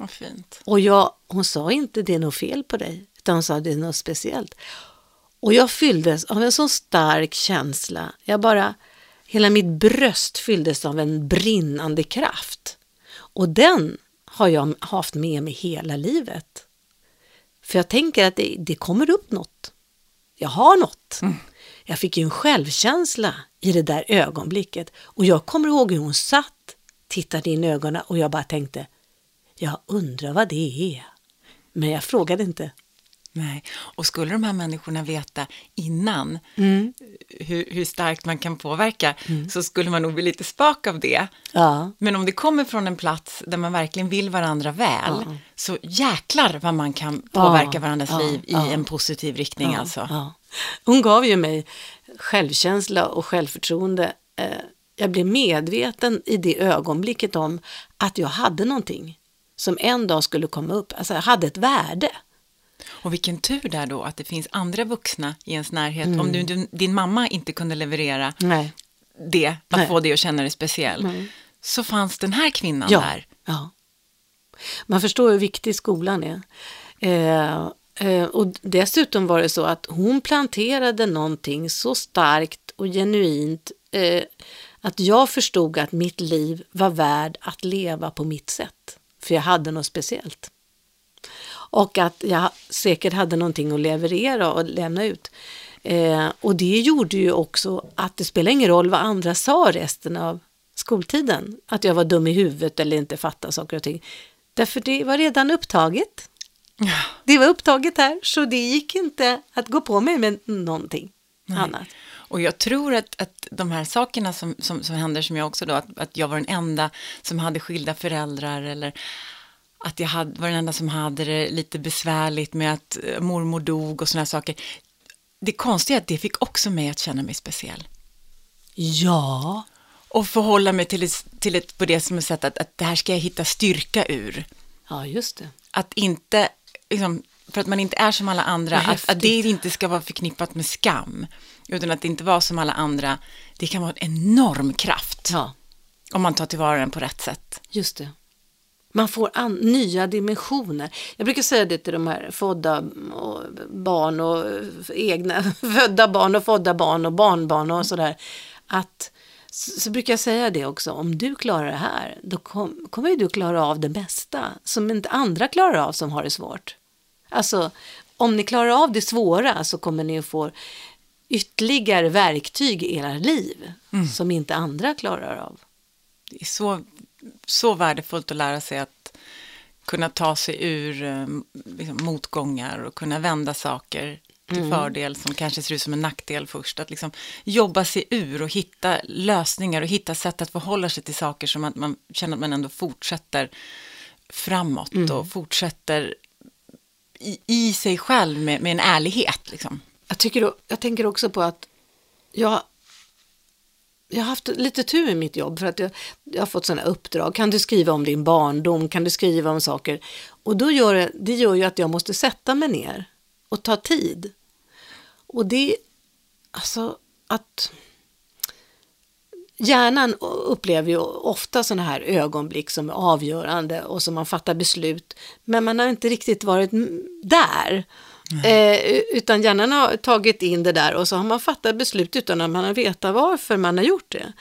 Vad fint. Och jag, hon sa inte det är något fel på dig, utan hon sa det är något speciellt. Och jag fylldes av en så stark känsla. Jag bara, hela mitt bröst fylldes av en brinnande kraft. Och den har jag haft med mig hela livet. För jag tänker att det, det kommer upp något. Jag har något. Jag fick ju en självkänsla i det där ögonblicket. Och jag kommer ihåg hur hon satt, tittade in i ögonen och jag bara tänkte, jag undrar vad det är. Men jag frågade inte. Nej. Och skulle de här människorna veta innan hur, hur starkt man kan påverka så skulle man nog bli lite spak av det. Ja, Men om det kommer från en plats där man verkligen vill varandra väl så jäklar vad man kan påverka varandras ja, liv i ja. en positiv riktning alltså. ja. Hon gav ju mig självkänsla och självförtroende. Eh, Jag blev medveten i det ögonblicket om att jag hade någonting som en dag skulle komma upp. Alltså hade ett värde. Och vilken tur där då att det finns andra vuxna i ens närhet. Om du, din mamma inte kunde leverera Nej. det, att Nej. få dig att känna dig speciell, så fanns den här kvinnan Ja, där. ja. Man förstår hur viktig skolan är. Eh, eh, och dessutom var det så att hon planterade någonting så starkt och genuint eh, att jag förstod att mitt liv var värd att leva på mitt sätt. För jag hade något speciellt. Och att jag säkert hade någonting att leverera och lämna ut. Eh, och det gjorde ju också att det spelar ingen roll vad andra sa resten av skoltiden. Att jag var dum i huvudet eller inte fattade saker och ting. Därför det var redan upptaget. Det var upptaget här, så det gick inte att gå på mig med någonting annat. Och jag tror att, att de här sakerna som, som, som händer som jag också då, att, att jag var den enda som hade skilda föräldrar eller att jag hade, var den enda som hade det lite besvärligt med att eh, mormor dog och sådana saker. Det konstiga är att det fick också mig att känna mig speciell. Ja, Och förhålla mig till ett, till ett på det som är sätt att, att det här ska jag hitta styrka ur. ja just det. Att inte, liksom, för att man inte är som alla andra, att, att det inte ska vara förknippat med skam, utan att det inte vara som alla andra, det kan vara en enorm kraft Ja, om man tar tillvara den på rätt sätt. just det. Man får an, nya dimensioner. Jag brukar säga det till de här födda och barn och egna, *laughs* födda barn och födda barn och barnbarn och sådär. Att så, så brukar jag säga det också, om du klarar det här, då kom, kommer du klara av det mesta som inte andra klarar av som har det svårt. Alltså, om ni klarar av det svåra så kommer ni att få ytterligare verktyg i era liv mm. som inte andra klarar av. Det är så, så värdefullt att lära sig att kunna ta sig ur eh, liksom, motgångar och kunna vända saker till mm. fördel som kanske ser ut som en nackdel först. Att liksom jobba sig ur och hitta lösningar och hitta sätt att förhålla sig till saker som att man känner att man ändå fortsätter framåt mm. och fortsätter i, i sig själv med, med en ärlighet. Liksom. Jag, tycker, jag tänker också på att jag, jag har haft lite tur i mitt jobb för att jag, jag har fått sådana uppdrag. Kan du skriva om din barndom? Kan du skriva om saker? Och då gör det, det gör ju att jag måste sätta mig ner och ta tid. Och det, alltså att hjärnan upplever ju ofta sådana här ögonblick som är avgörande och som man fattar beslut, men man har inte riktigt varit där. Eh, utan hjärnan har tagit in det där och så har man fattat beslut utan att man har vetat varför man har gjort det.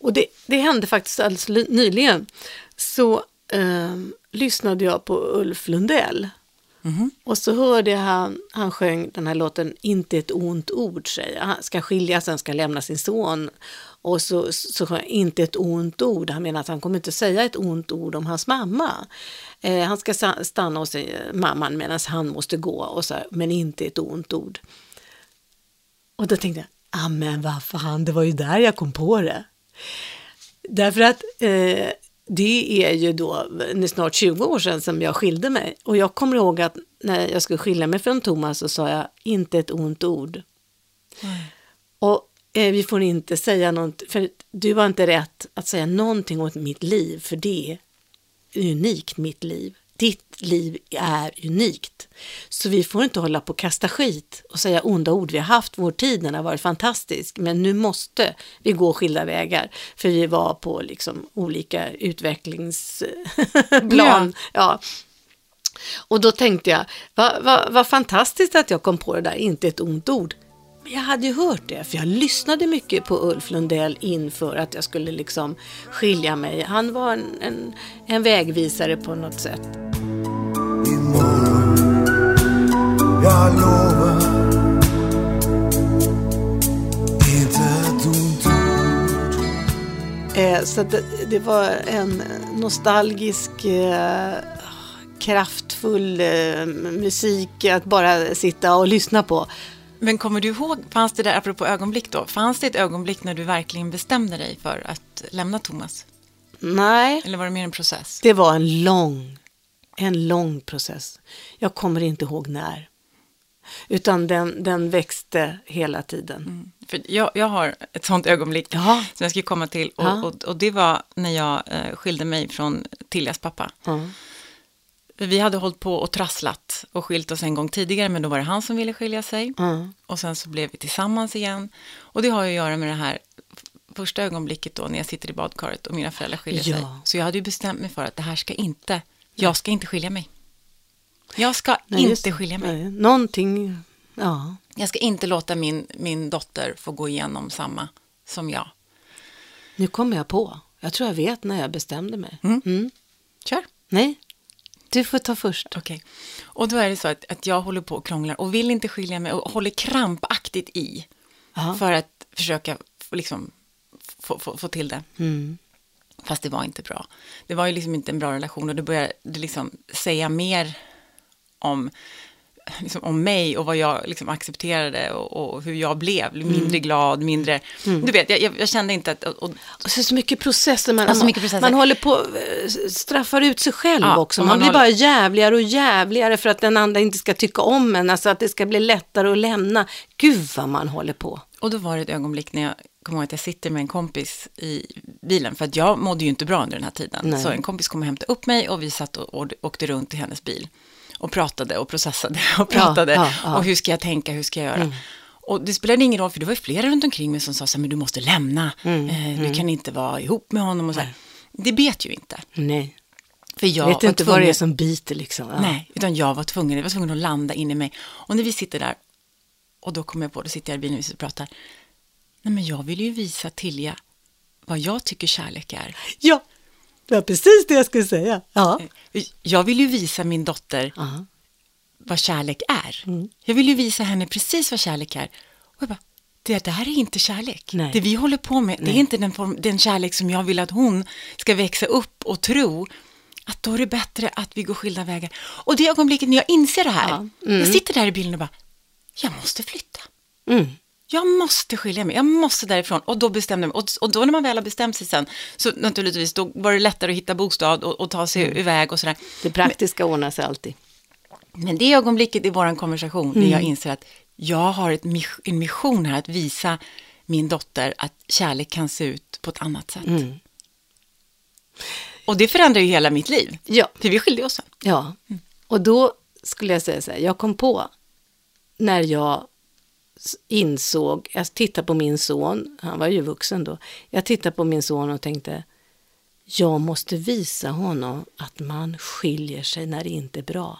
Och det, det hände faktiskt alldeles nyligen. Så eh, lyssnade jag på Ulf Lundell Mm. Och så hörde jag han, han sjöng den här låten Inte ett ont ord, säger Han ska skilja, sen ska lämna sin son. Och så, så sjöng Inte ett ont ord. Han menar att han kommer inte säga ett ont ord om hans mamma. Eh, han ska stanna hos mamman medan han måste gå, och så här, men inte ett ont ord. Och då tänkte jag, ah, men vad fan, det var ju där jag kom på det. Därför att eh, det är ju då snart 20 år sedan som jag skilde mig. Och jag kommer ihåg att när jag skulle skilja mig från Thomas så sa jag inte ett ont ord. Mm. Och eh, vi får inte säga något, för du har inte rätt att säga någonting åt mitt liv, för det är unikt mitt liv ditt liv är unikt. Så vi får inte hålla på och kasta skit och säga onda ord. Vi har haft vår tid, den har varit fantastisk, men nu måste vi gå skilda vägar. För vi var på liksom olika utvecklingsplan. *laughs* Ja. ja. Och då tänkte jag, vad va, va fantastiskt att jag kom på det där, inte ett ont ord. Jag hade ju hört det, för jag lyssnade mycket på Ulf Lundell inför att jag skulle liksom skilja mig. Han var en, en, en vägvisare på något sätt imorgon Jag lovar Inte ett ont ord eh, Så det, det, var en nostalgisk eh, kraftfull eh, musik att bara sitta och lyssna på. Men kommer du ihåg, fanns det där, apropå ögonblick då, fanns det ett ögonblick när du verkligen bestämde dig för att lämna Thomas? Nej. Eller var det mer en process? Det var en lång en lång process. Jag kommer inte ihåg när. Utan den, den växte hela tiden. Mm. För jag, jag har ett sånt ögonblick Jaha. som jag ska komma till. Och, och, och, det var när jag eh, skilde mig från Tiljas pappa. Mm. Vi hade hållit på och trasslat och skilt oss en gång tidigare, men då var det han som ville skilja sig. Mm. Och sen så blev vi tillsammans igen. Och det har ju att göra med det här första ögonblicket då när jag sitter i badkaret och mina föräldrar skiljer ja. sig. Så jag hade ju bestämt mig för att det här ska inte jag ska inte skilja mig. Jag ska nej, inte skilja mig. Nej, någonting, ja. Jag ska inte låta min, min dotter få gå igenom samma som jag. Nu kommer jag på. Jag tror jag vet när jag bestämde mig. Mm. Mm. Kör. Nej, du får ta först. Okej. Okay. Och då är det så att, att jag håller på och krånglar och vill inte skilja mig och håller krampaktigt i. Aha. För att försöka liksom, få, få, få till det. Mm. Fast det var inte bra. Det var ju liksom inte en bra relation och det började liksom säga mer om, *laughs* liksom om mig och vad jag liksom accepterade och, och hur jag blev. Mindre mm. glad, mindre... Mm. Du vet, jag, jag, kände inte att... Och, och, så, så mycket processer. Man, alltså mycket processer. man håller på eh, straffar ut sig själv ja, också. Man, man blir håller... bara jävligare och jävligare för att den andra inte ska tycka om en. Alltså att det ska bli lättare att lämna. Gud vad man håller på. Och då var det ett ögonblick när jag kommer ihåg att jag sitter med en kompis i bilen, för att jag mådde ju inte bra under den här tiden. Nej. Så en kompis kom och hämtade upp mig och vi satt och åkte runt i hennes bil och pratade och processade *laughs* och pratade. Ja, ja. Och hur ska jag tänka, hur ska jag göra? Mm. Och det spelade ingen roll, för det var ju flera runt omkring mig som sa så här, men du måste lämna, mm, eh, du mm. kan inte vara ihop med honom och så här. Det bet ju inte. Nej. För jag Vet inte vad det är som biter liksom. Ja. Nej, utan jag var tvungen, jag var tvungen att landa in i mig. Och när vi sitter där, och då kommer jag på, då sitter jag i bilen och pratar. Nej, men jag vill ju visa Tilja vad jag tycker kärlek är. Ja, det var precis det jag skulle säga. Ja. Jag vill ju visa min dotter Ja. vad kärlek är. Mm. Jag vill ju visa henne precis vad kärlek är. Och jag bara, det där är inte kärlek. Nej. Det vi håller på med, det är inte den, form, den kärlek som jag vill att hon ska växa upp och tro att då är det bättre att vi går skilda vägar. Och det ögonblicket när jag inser det här, Ja. Mm. jag sitter där i bilen och bara, jag måste flytta. Mm. Jag måste skilja mig, jag måste därifrån. Och då bestämde jag mig. Och, och då när man väl har bestämt sig sen, så naturligtvis, då var det lättare att hitta bostad och, och ta sig Mm. iväg och sådär. Det praktiska ordnar sig alltid. Men det ögonblicket i vår konversation, när Mm. jag inser att jag har ett, en mission här att visa min dotter att kärlek kan se ut på ett annat sätt. Mm. Och det förändrar ju hela mitt liv. Ja. För vi skilde oss sen. Ja, och då skulle jag säga så här, jag kom på när jag insåg, jag tittade på min son, han var ju vuxen då, jag tittade på min son och tänkte, jag måste visa honom att man skiljer sig när det inte är bra.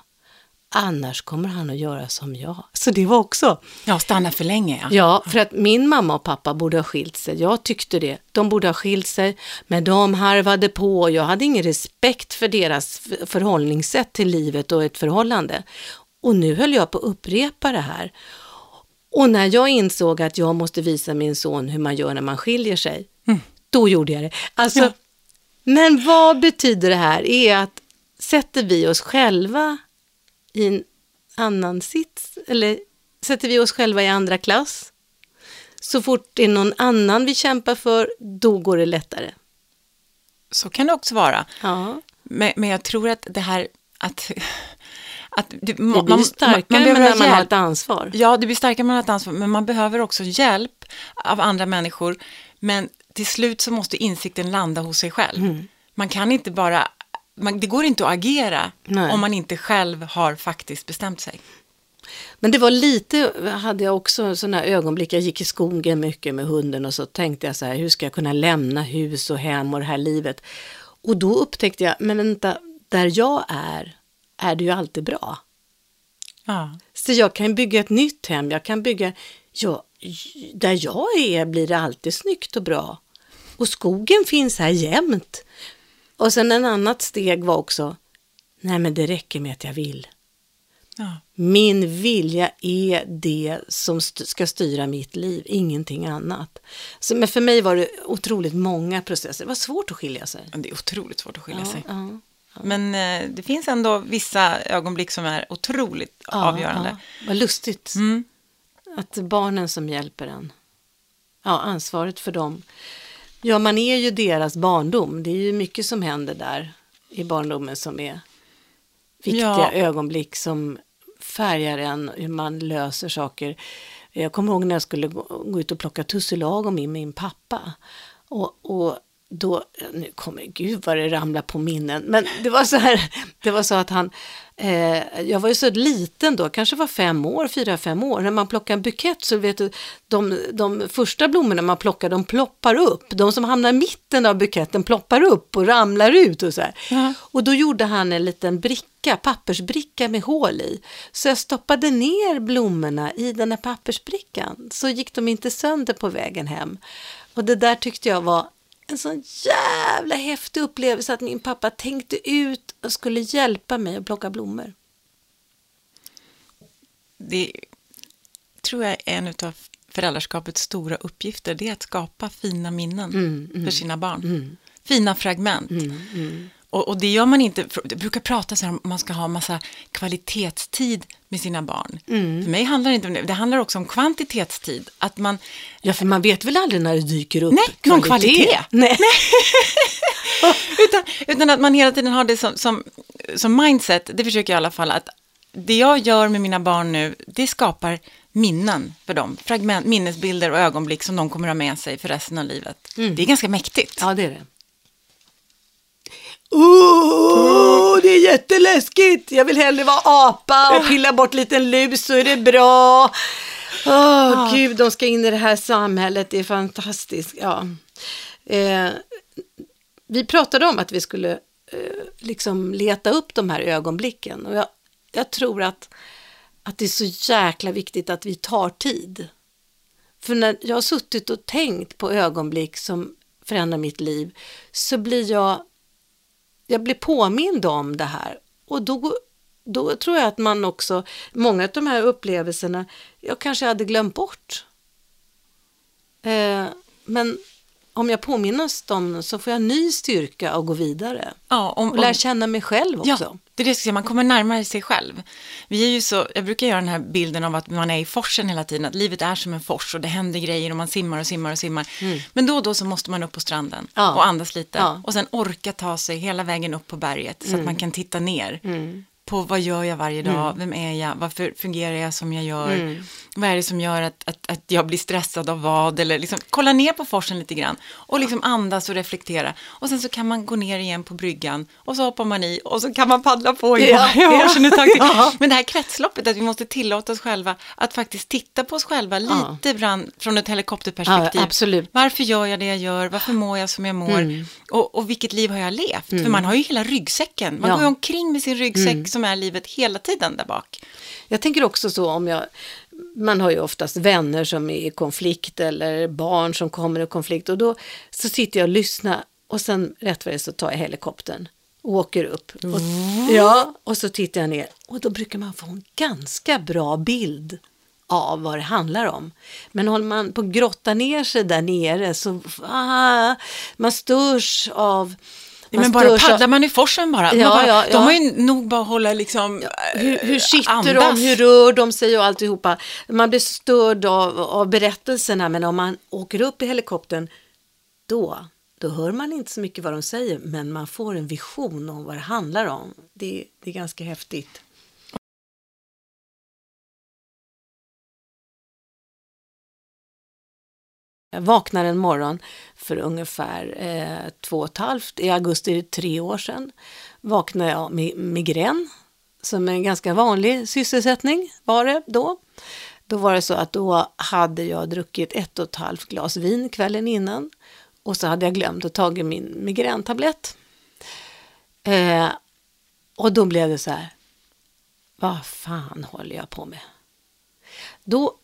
Annars kommer han att göra som jag. Så det var också, Ja, stanna för länge. Ja. Ja, för att min mamma och pappa borde ha skilt sig. Jag tyckte det. De borde ha skilt sig, men de harvade på. Jag hade ingen respekt för deras förhållningssätt till livet och ett förhållande. Och nu höll jag på att upprepa det här. Och när jag insåg att jag måste visa min son hur man gör när man skiljer sig, då gjorde jag det. Alltså, Ja. Men vad betyder det här? Är att sätter vi oss själva i en annan sits? Eller sätter vi oss själva i andra klass? Så fort det är någon annan vi kämpar för, då går det lättare. Så kan det också vara. Ja, Men, men jag tror att det här att... att det, det blir man, starkare man behöver när man har hjälp. ett ansvar. Ja, det blir starkare man har ett ansvar, men man behöver också hjälp av andra människor. Men till slut så måste insikten landa hos sig själv. Mm. Man kan inte bara, man, det går inte att agera Nej. om man inte själv har faktiskt bestämt sig. Men det var lite, hade jag också sådana ögonblick, jag gick i skogen mycket med hunden och så tänkte jag så här, hur ska jag kunna lämna hus och hem och det här livet? Och då upptäckte jag, men vänta, där jag är, är det ju alltid bra. Ja. Så jag kan bygga ett nytt hem, jag kan bygga, ja, där jag är blir det alltid snyggt och bra. Och skogen finns här jämt. Och sen en annat steg var också, nej men det räcker med att jag vill. ja. Min vilja är det som st- ska styra mitt liv, ingenting annat. Så, men för mig var det otroligt många processer. Det var svårt att skilja sig. Det är otroligt svårt att skilja sig. Ja, Men eh, det finns ändå vissa ögonblick som är otroligt ja, avgörande. Ja, vad lustigt Mm. att det är barnen som hjälper en. Ja, ansvaret för dem. Ja, man är ju deras barndom. Det är ju mycket som händer där i barndomen som är viktiga Ja. ögonblick som färgar en, hur man löser saker. Jag kommer ihåg när jag skulle gå, gå ut och plocka tussilagom med min pappa. Och, och då, nu kommer, gud vad det ramlar på minnen, men det var så här, det var så att han, eh, jag var ju så liten då, kanske var fem år, fyra, fem år, när man plockar en bukett så vet du, de, de första blommorna man plockar, de ploppar upp, de som hamnar i mitten av buketten ploppar upp och ramlar ut och så här. Ja. Och då gjorde han en liten bricka, pappersbricka med hål i. Så jag stoppade ner blommorna i den här pappersbrickan. Så gick de inte sönder på vägen hem. Och det där tyckte jag var en sån jävla häftig upplevelse att min pappa tänkte ut och skulle hjälpa mig att plocka blommor. det tror jag är en av föräldraskapets stora uppgifter, det är att skapa fina minnen Mm, för sina barn. Fina fragment. Mm. Och, och det gör man inte, jag brukar prata så här om man ska ha massa kvalitetstid med sina barn. Mm. För mig handlar det inte om det, det handlar också om kvantitetstid. Att man, Ja, för man vet väl aldrig när det dyker upp Nej, någon kvalitet. Nej. *laughs* utan, utan att man hela tiden har det som, som, som mindset, det försöker jag i alla fall, att det jag gör med mina barn nu, det skapar minnen för dem. Fragment, minnesbilder och ögonblick som de kommer ha med sig för resten av livet. Det är ganska mäktigt. Ja, det är det. Oh, det är jätteläskigt! Jag vill hellre vara apa och pilla bort liten lus så är det bra. Åh, gud, de ska in i det här samhället, det är fantastiskt. Ja. Eh, vi pratade om att vi skulle eh, liksom leta upp de här ögonblicken. Och jag, jag tror att, att det är så jäkla viktigt att vi tar tid. För när jag har suttit och tänkt på ögonblick som förändrar mitt liv så blir jag, jag blir påmind om det här. Och då, då tror jag att man också, många av de här upplevelserna, jag kanske hade glömt bort. Eh, men om jag påminns dem så får jag ny styrka att gå vidare. Ja, om, och lära känna mig själv också. Ja, det är det jag ska säga, man kommer närmare sig själv. Vi är ju så, jag brukar göra den här bilden av att man är i forsen hela tiden, att livet är som en fors och det händer grejer och man simmar och simmar och simmar. Mm. Men då och då så måste man upp på stranden ja. och andas lite ja. och sen orka ta sig hela vägen upp på berget så mm. att man kan titta ner. Mm på vad gör jag varje dag, mm. vem är jag, varför fungerar jag som jag gör, mm. Vad är det som gör att, att, att jag blir stressad av vad, eller liksom kolla ner på forsen lite grann och liksom andas och reflektera. Och sen så kan man gå ner igen på bryggan och så hoppar man i och så kan man paddla på igen. Ja, ja, *laughs* ja. Men det här kretsloppet, att vi måste tillåta oss själva att faktiskt titta på oss själva lite brand, från ett helikopterperspektiv. absolut. Varför gör jag det jag gör, varför mår jag som jag mår mm. och, och vilket liv har jag levt? Mm. För man har ju hela ryggsäcken, man går ju omkring med sin ryggsäck mm. som som är livet hela tiden där bak. Jag tänker också så om jag, man har ju oftast vänner som är i konflikt eller barn som kommer i konflikt och då så sitter jag och lyssnar och sen rätt vad det så tar jag helikoptern och åker upp. Och, mm. Ja, och så tittar jag ner och då brukar man få en ganska bra bild av vad det handlar om. Men håller man på att grotta ner sig där nere så ah, man störs av Nej, men bara paddlar man i forsen bara. Ja, bara ja, ja. De har ju nog bara att hålla liksom Hur, hur sitter andas. de, hur rör de sig och alltihopa. Man blir störd av, av berättelserna men om man åker upp i helikoptern då, då hör man inte så mycket vad de säger men man får en vision om vad det handlar om. Det, det är ganska häftigt. Jag vaknade en morgon för ungefär eh, två och ett halvt, i augusti, tre år sedan, vaknade jag med migrän, som är en ganska vanlig sysselsättning var det då. Då var det så att då hade jag druckit ett och ett halvt glas vin kvällen innan och så hade jag glömt att ta min migräntablett. Eh, och då blev det så här, vad fan håller jag på med? Då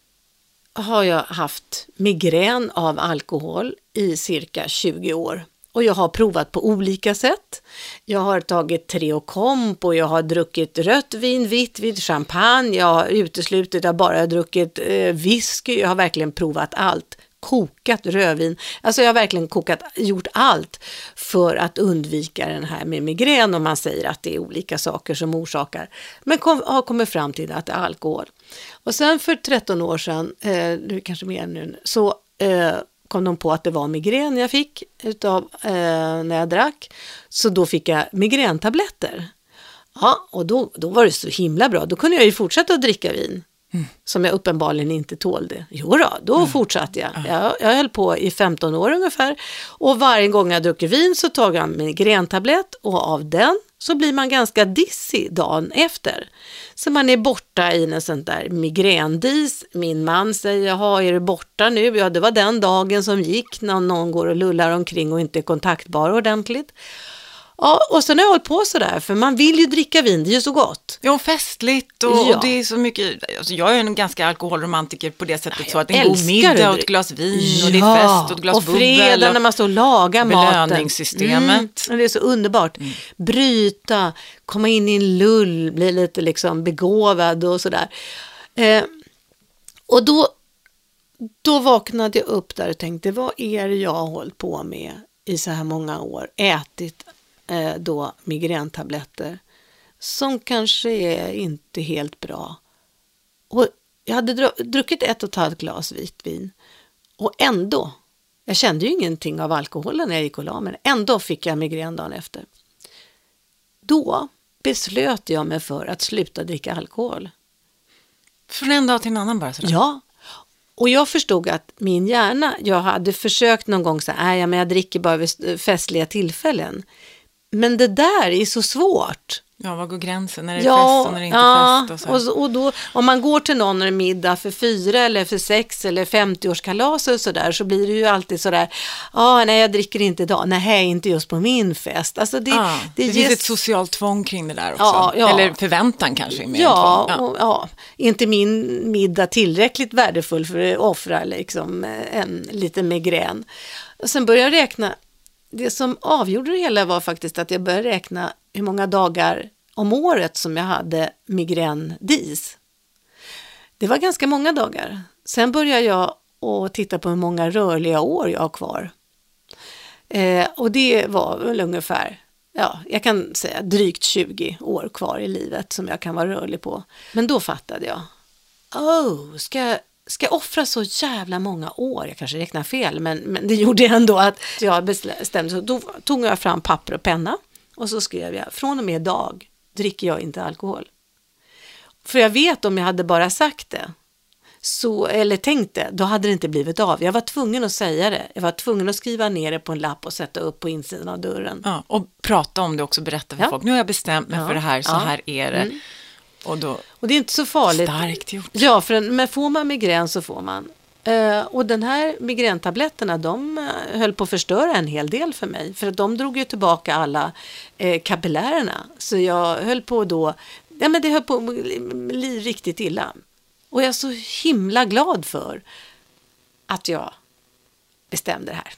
har jag haft migrän av alkohol i cirka 20 år. Och jag har provat på olika sätt. Jag har tagit Treocomp och jag har druckit rött vin, vitt vin, champagne. Jag har uteslutit, jag har bara druckit eh, whisky. Jag har verkligen provat allt kokat rödvin. Alltså jag har verkligen kokat, gjort allt för att undvika den här med migrän om man säger att det är olika saker som orsakar. Men kom, har kommit fram till att det är alkohol. Och sen för 13 år sedan, eh, kanske mer nu, så eh, kom de på att det var migrän jag fick utav eh, när jag drack. Så då fick jag migräntabletter. Ja, och då, då var det så himla bra. Då kunde jag ju fortsätta att dricka vin. Mm. Som jag uppenbarligen inte tålde. Jo då, då mm. fortsatte jag. Mm. jag. Jag höll på i 15 år ungefär. Och varje gång jag druckit vin så tog jag en migräntablett och av den så blir man ganska dissig dagen efter. Så man är borta i en sån där migrändis. Min man säger, jaha, är du borta nu? Ja, det var den dagen som gick när någon går och lullar omkring och inte är kontaktbar ordentligt. Ja, och sen har jag hållit på sådär, för man vill ju dricka vin, det är ju så gott. Ja, festligt och, ja. och det är så mycket, alltså jag är en ganska alkoholromantiker på det sättet, ja, så att en god middag och ett glas vin ja, och det är fest och ett glas bubbel. Och fredag när man står och lagar maten. Belöningssystemet. Mm, det är så underbart. Mm. Bryta, komma in i en lull, bli lite liksom begåvad och sådär. Eh, och då, då vaknade jag upp där och tänkte, vad är det jag har hållit på med i så här många år? Ätit eh, då migräntabletter som kanske är inte helt bra. Och jag hade druckit ett och ett halvt glas vitt vin och ändå, jag kände ju ingenting av alkoholen när jag gick och la mig, ändå fick jag migrän dagen efter. Då beslöt jag mig för att sluta dricka alkohol. Från en dag till en annan bara? Sådär. Ja, och jag förstod att min hjärna, jag hade försökt någon gång så här, nej men jag dricker bara vid festliga tillfällen. Men det där är så svårt. Ja, var går gränsen? När är det fest och när det inte ja, fest? Och så. och, så- och då, om man går till någon en middag för fyra eller för sex eller 50-årskalas och sådär så blir det ju alltid sådär, ja, nej jag dricker inte idag, nej inte just på min fest. Alltså det, Ja, det, ges- finns ett socialt tvång kring det där också. Ja, ja. Eller förväntan kanske. Mer Ja, än tvång. och, ja, inte min middag tillräckligt värdefull för att offra liksom eh, en liten migrän. Och sen började jag räkna, det som avgjorde det hela var faktiskt att jag började räkna hur många dagar om året som jag hade migrän-dis. Det var ganska många dagar. Sen började jag att titta på hur många rörliga år jag har kvar. Eh, och det var väl ungefär, ja, jag kan säga drygt 20 år kvar i livet som jag kan vara rörlig på. Men då fattade jag, oh, ska jag Ska jag offra så jävla många år? Jag kanske räknar fel, men, men det gjorde ändå att jag bestämde så Då tog jag fram papper och penna och så skrev jag, från och med idag dricker jag inte alkohol. För jag vet om jag hade bara sagt det, så, eller tänkt det, då hade det inte blivit av. Jag var tvungen att säga det. Jag var tvungen att skriva ner det på en lapp och sätta upp på insidan av dörren. Ja, och prata om det också, berätta för Ja. folk. Nu har jag bestämt mig Ja, för det här, så här är det. Och då, Och det är inte så farligt. starkt gjort. Ja, för en, men får man migrän så får man. Eh, och den här migräntabletterna, de eh, höll på att förstöra en hel del för mig. För att de drog ju tillbaka alla eh, kapillärerna. Så jag höll på då, ja men det höll på att bli riktigt illa. Och jag är så himla glad för att jag bestämde det här.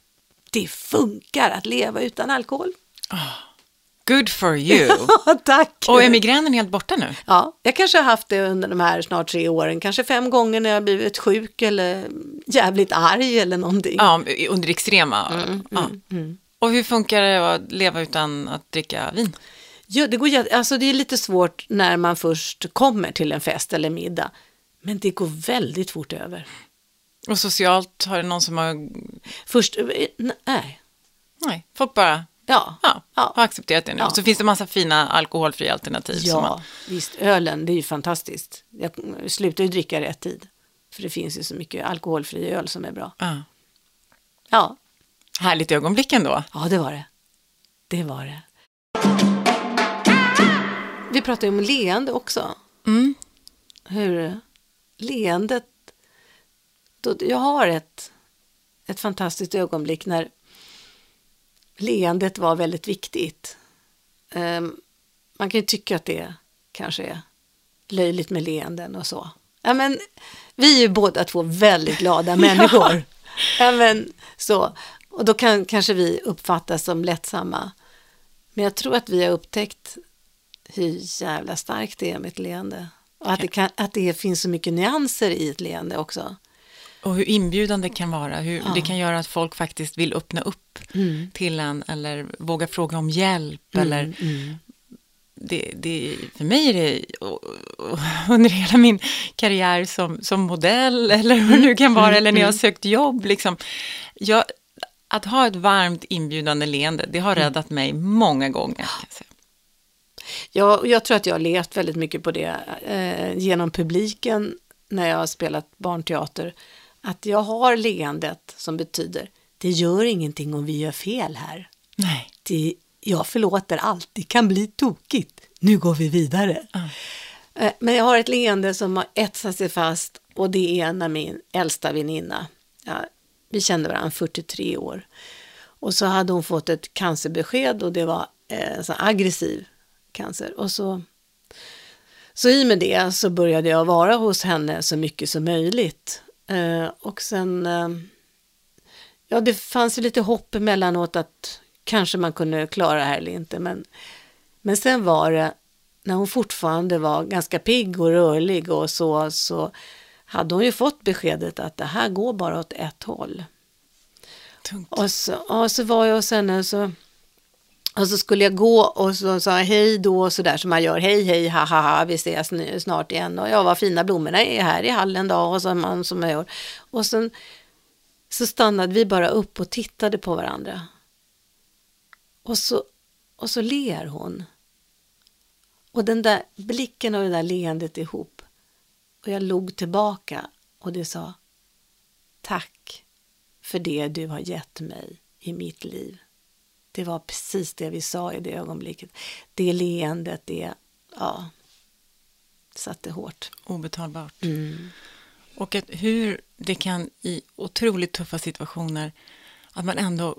Det funkar att leva utan alkohol. Good for you. *laughs* Tack! och är migränen helt borta nu? Ja, jag kanske har haft det under de här snart tre åren, kanske fem gånger när jag blivit sjuk eller jävligt arg eller någonting. Ja, under extrema. Mm, ja. Och hur funkar det att leva utan att dricka vin? Ja, det, går, alltså det är lite svårt när man först kommer till en fest eller middag, men det går väldigt fort över. Och socialt, har det någon som har... Först, eh, nej, Nej, folk bara ja, ja, Ja. har accepterat det nu. Ja. Så finns det massa fina alkoholfria alternativ. Som man, ja visst, ölen, det är ju fantastiskt. Jag slutar ju dricka rätt tid, för det finns ju så mycket alkoholfri öl som är bra. ja. Ja, Härligt ögonblick ändå. Ja, det var det. Det var det. Vi pratade ju om leende också. Mm. Hur leendet... Då, jag har ett, ett fantastiskt ögonblick när leendet var väldigt viktigt. Ehm, man kan ju tycka att det kanske är löjligt med leenden och så. Ja, men, vi är ju båda två väldigt glada *laughs* människor. ja, men, så. Och då kan kanske vi uppfattas som lättsamma. Men jag tror att vi har upptäckt hur jävla starkt det är med ett leende. Och att det, kan, att det finns så mycket nyanser i ett leende också. Och hur inbjudande det kan vara, hur Ja. Mm. det kan göra att folk faktiskt vill öppna upp till en eller våga fråga om hjälp eller mm. det, det, för mig är det och- och- under hela min karriär som, som modell eller vad det nu kan vara, eller när jag har sökt jobb. Liksom, jag, att ha ett varmt inbjudande leende, det har räddat mig många gånger. Säga. Jag, jag tror att jag har levt väldigt mycket på det eh, genom publiken när jag har spelat barnteater. Att jag har leendet som betyder det gör ingenting om vi gör fel här. Nej. Det, jag förlåter allt, det kan bli tokigt. Nu går vi vidare. Eh, Men jag har ett leende som har etsat sig fast och det är när min äldsta väninna, ja, vi kände varandra 43 år. Och så hade hon fått ett cancerbesked och det var eh, så aggressiv cancer. Och så, så i med det så började jag vara hos henne så mycket som möjligt. Eh, och sen, eh, ja det fanns ju lite hopp emellanåt att kanske man kunde klara det här eller inte. Men, men sen var det, när hon fortfarande var ganska pigg och rörlig och så, så hade hon ju fått beskedet att det här går bara åt ett håll. Tungt. Och så, och så var jag hos henne och så, och så skulle jag gå och så sa jag hej då och så där som man gör. Hej hej ha ha ha vi ses nu, snart igen. Och ja vad fina blommorna är här i hallen då och så man som jag gör. Och sen så stannade vi bara upp och tittade på varandra. Och så, och så ler hon. Och den där blicken och det där leendet ihop. Och jag log tillbaka och det sa tack för det du har gett mig i mitt liv. Det var precis det vi sa i det ögonblicket. Det leendet, det, ja, satte hårt. Obetalbart. Mm. Och att hur det kan i otroligt tuffa situationer, att man ändå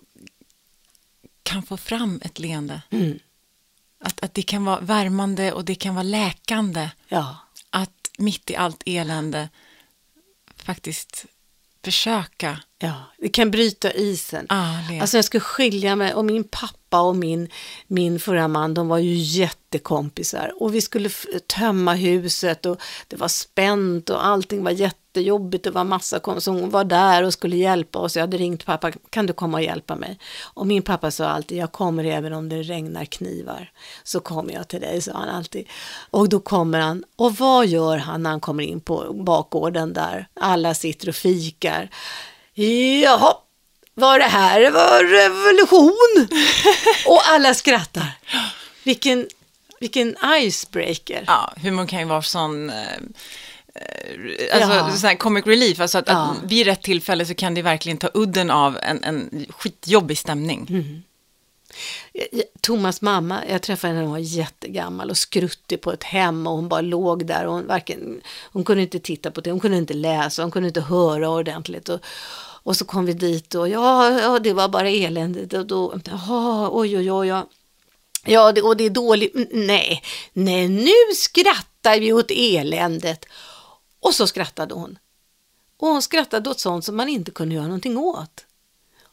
kan få fram ett leende. Mm. Att, att det kan vara värmande och det kan vara läkande. Ja, Att mitt i allt elände faktiskt försöka ja, det kan bryta isen. ah. Alltså jag skulle skilja mig och min pappa och min, min förra man, de var ju jättekompisar och vi skulle tömma huset och det var spänt och allting var jättejobbigt. Det var massa kom- som var där och skulle hjälpa oss. Jag hade ringt pappa, kan du komma och hjälpa mig? Och min pappa sa alltid, jag kommer även om det regnar knivar. Så kommer jag till dig, sa han alltid. Och då kommer han, och vad gör han när han kommer in på bakgården där? Alla sitter och fikar. Jaha, var det här det var revolution? *laughs* och alla skrattar. Vilken, vilken icebreaker. Ja, humor kan ju vara sån... Eh, alltså, Ja. här comic relief, alltså att, Ja. att vid rätt tillfälle så kan det verkligen ta udden av en, en skitjobbig stämning. Mm. Thomas mamma, jag träffade henne när hon var jättegammal och skruttig på ett hem och hon bara låg där och hon, varken, hon kunde inte titta på det, hon kunde inte läsa, hon kunde inte höra ordentligt. Och, och så kom vi dit och ja, ja det var bara eländigt och då, jaha, oj, oj, oj, ja. Ja, det, och det är dåligt. Nej, nej, nu skrattar vi åt eländet. Och så skrattade hon. Och hon skrattade åt sånt som man inte kunde göra någonting åt.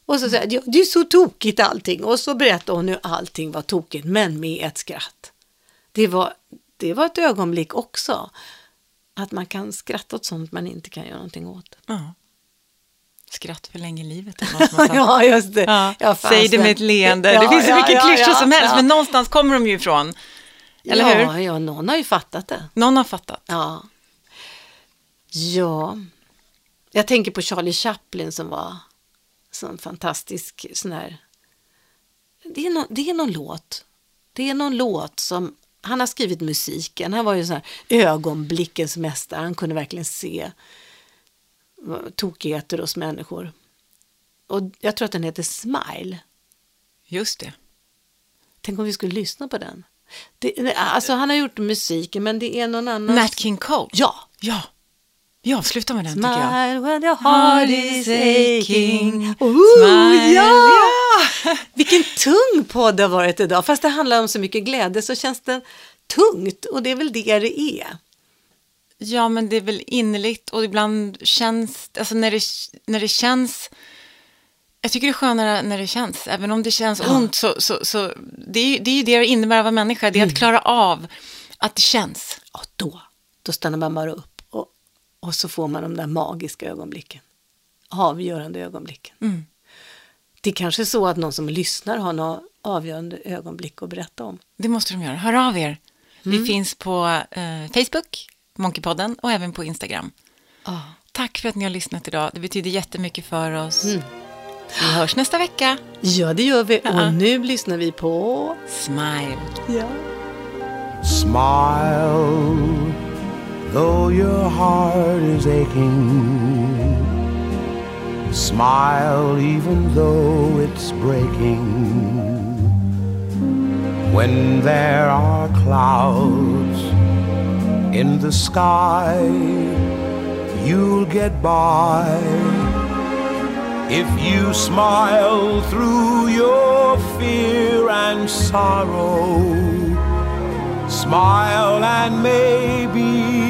Och så säger jag, "Ja, det är så tokigt allting. Och så berättade hon hur allting var tokigt, men med ett skratt. Det var, det var ett ögonblick också. Att man kan skratta åt sånt man inte kan göra någonting åt. Ja. Skratt förlänger livet. *laughs* ja, just det. Ja, Ja, fan, Säg det med ett leende. Ja, det finns så mycket ja, klyschor som helst, men någonstans kommer de ju ifrån. Eller ja, hur? Ja, någon har ju fattat det. Någon har fattat. Ja. Ja. Jag tänker på Charlie Chaplin som var sån fantastisk sån här. Det är, någon, det är någon låt. Det är någon låt som han har skrivit musiken. Han var ju sån här ögonblickens mästare. Han kunde verkligen se tokigheter hos människor. Och jag tror att den heter Smile. Just det. Tänk om vi skulle lyssna på den. Det, alltså han har gjort musiken men det är någon annan. Nat King Cole. Ja, Ja. Vi avslutar med den tycker jag. Smile when your heart is aching. Ooh, Smile, ja! *laughs* Vilken tung podd det har varit idag. Fast det handlar om så mycket glädje så känns det tungt och det är väl det det är. Ja, men det är väl innerligt och ibland känns, alltså när det, när det känns, jag tycker det är skönare när det känns, även om det känns ont så, så, så det, är, det är ju det det innebär att vara människa, det är att klara av att det känns. Ja, då, då stannar man bara upp och, så får man de där magiska ögonblicken. Avgörande ögonblicken. Mm. Det är kanske så att någon som lyssnar har något avgörande ögonblick att berätta om. Det måste de göra, hör av er. Vi finns på eh, Facebook, Monkeypodden och även på Instagram. Ja. Tack för att ni har lyssnat idag, det betyder jättemycket för oss. Vi hörs nästa vecka. Ja, det gör vi. Ja. Och nu lyssnar vi på... Smile. Ja. Smile, though your heart is aching. Smile, even though it's breaking. When there are clouds in the sky, you'll get by. If you smile through your fear and sorrow. Smile and maybe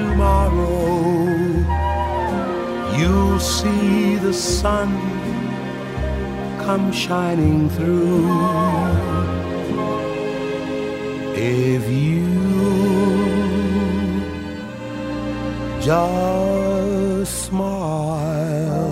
tomorrow you'll see the sun come shining through. If you just smile.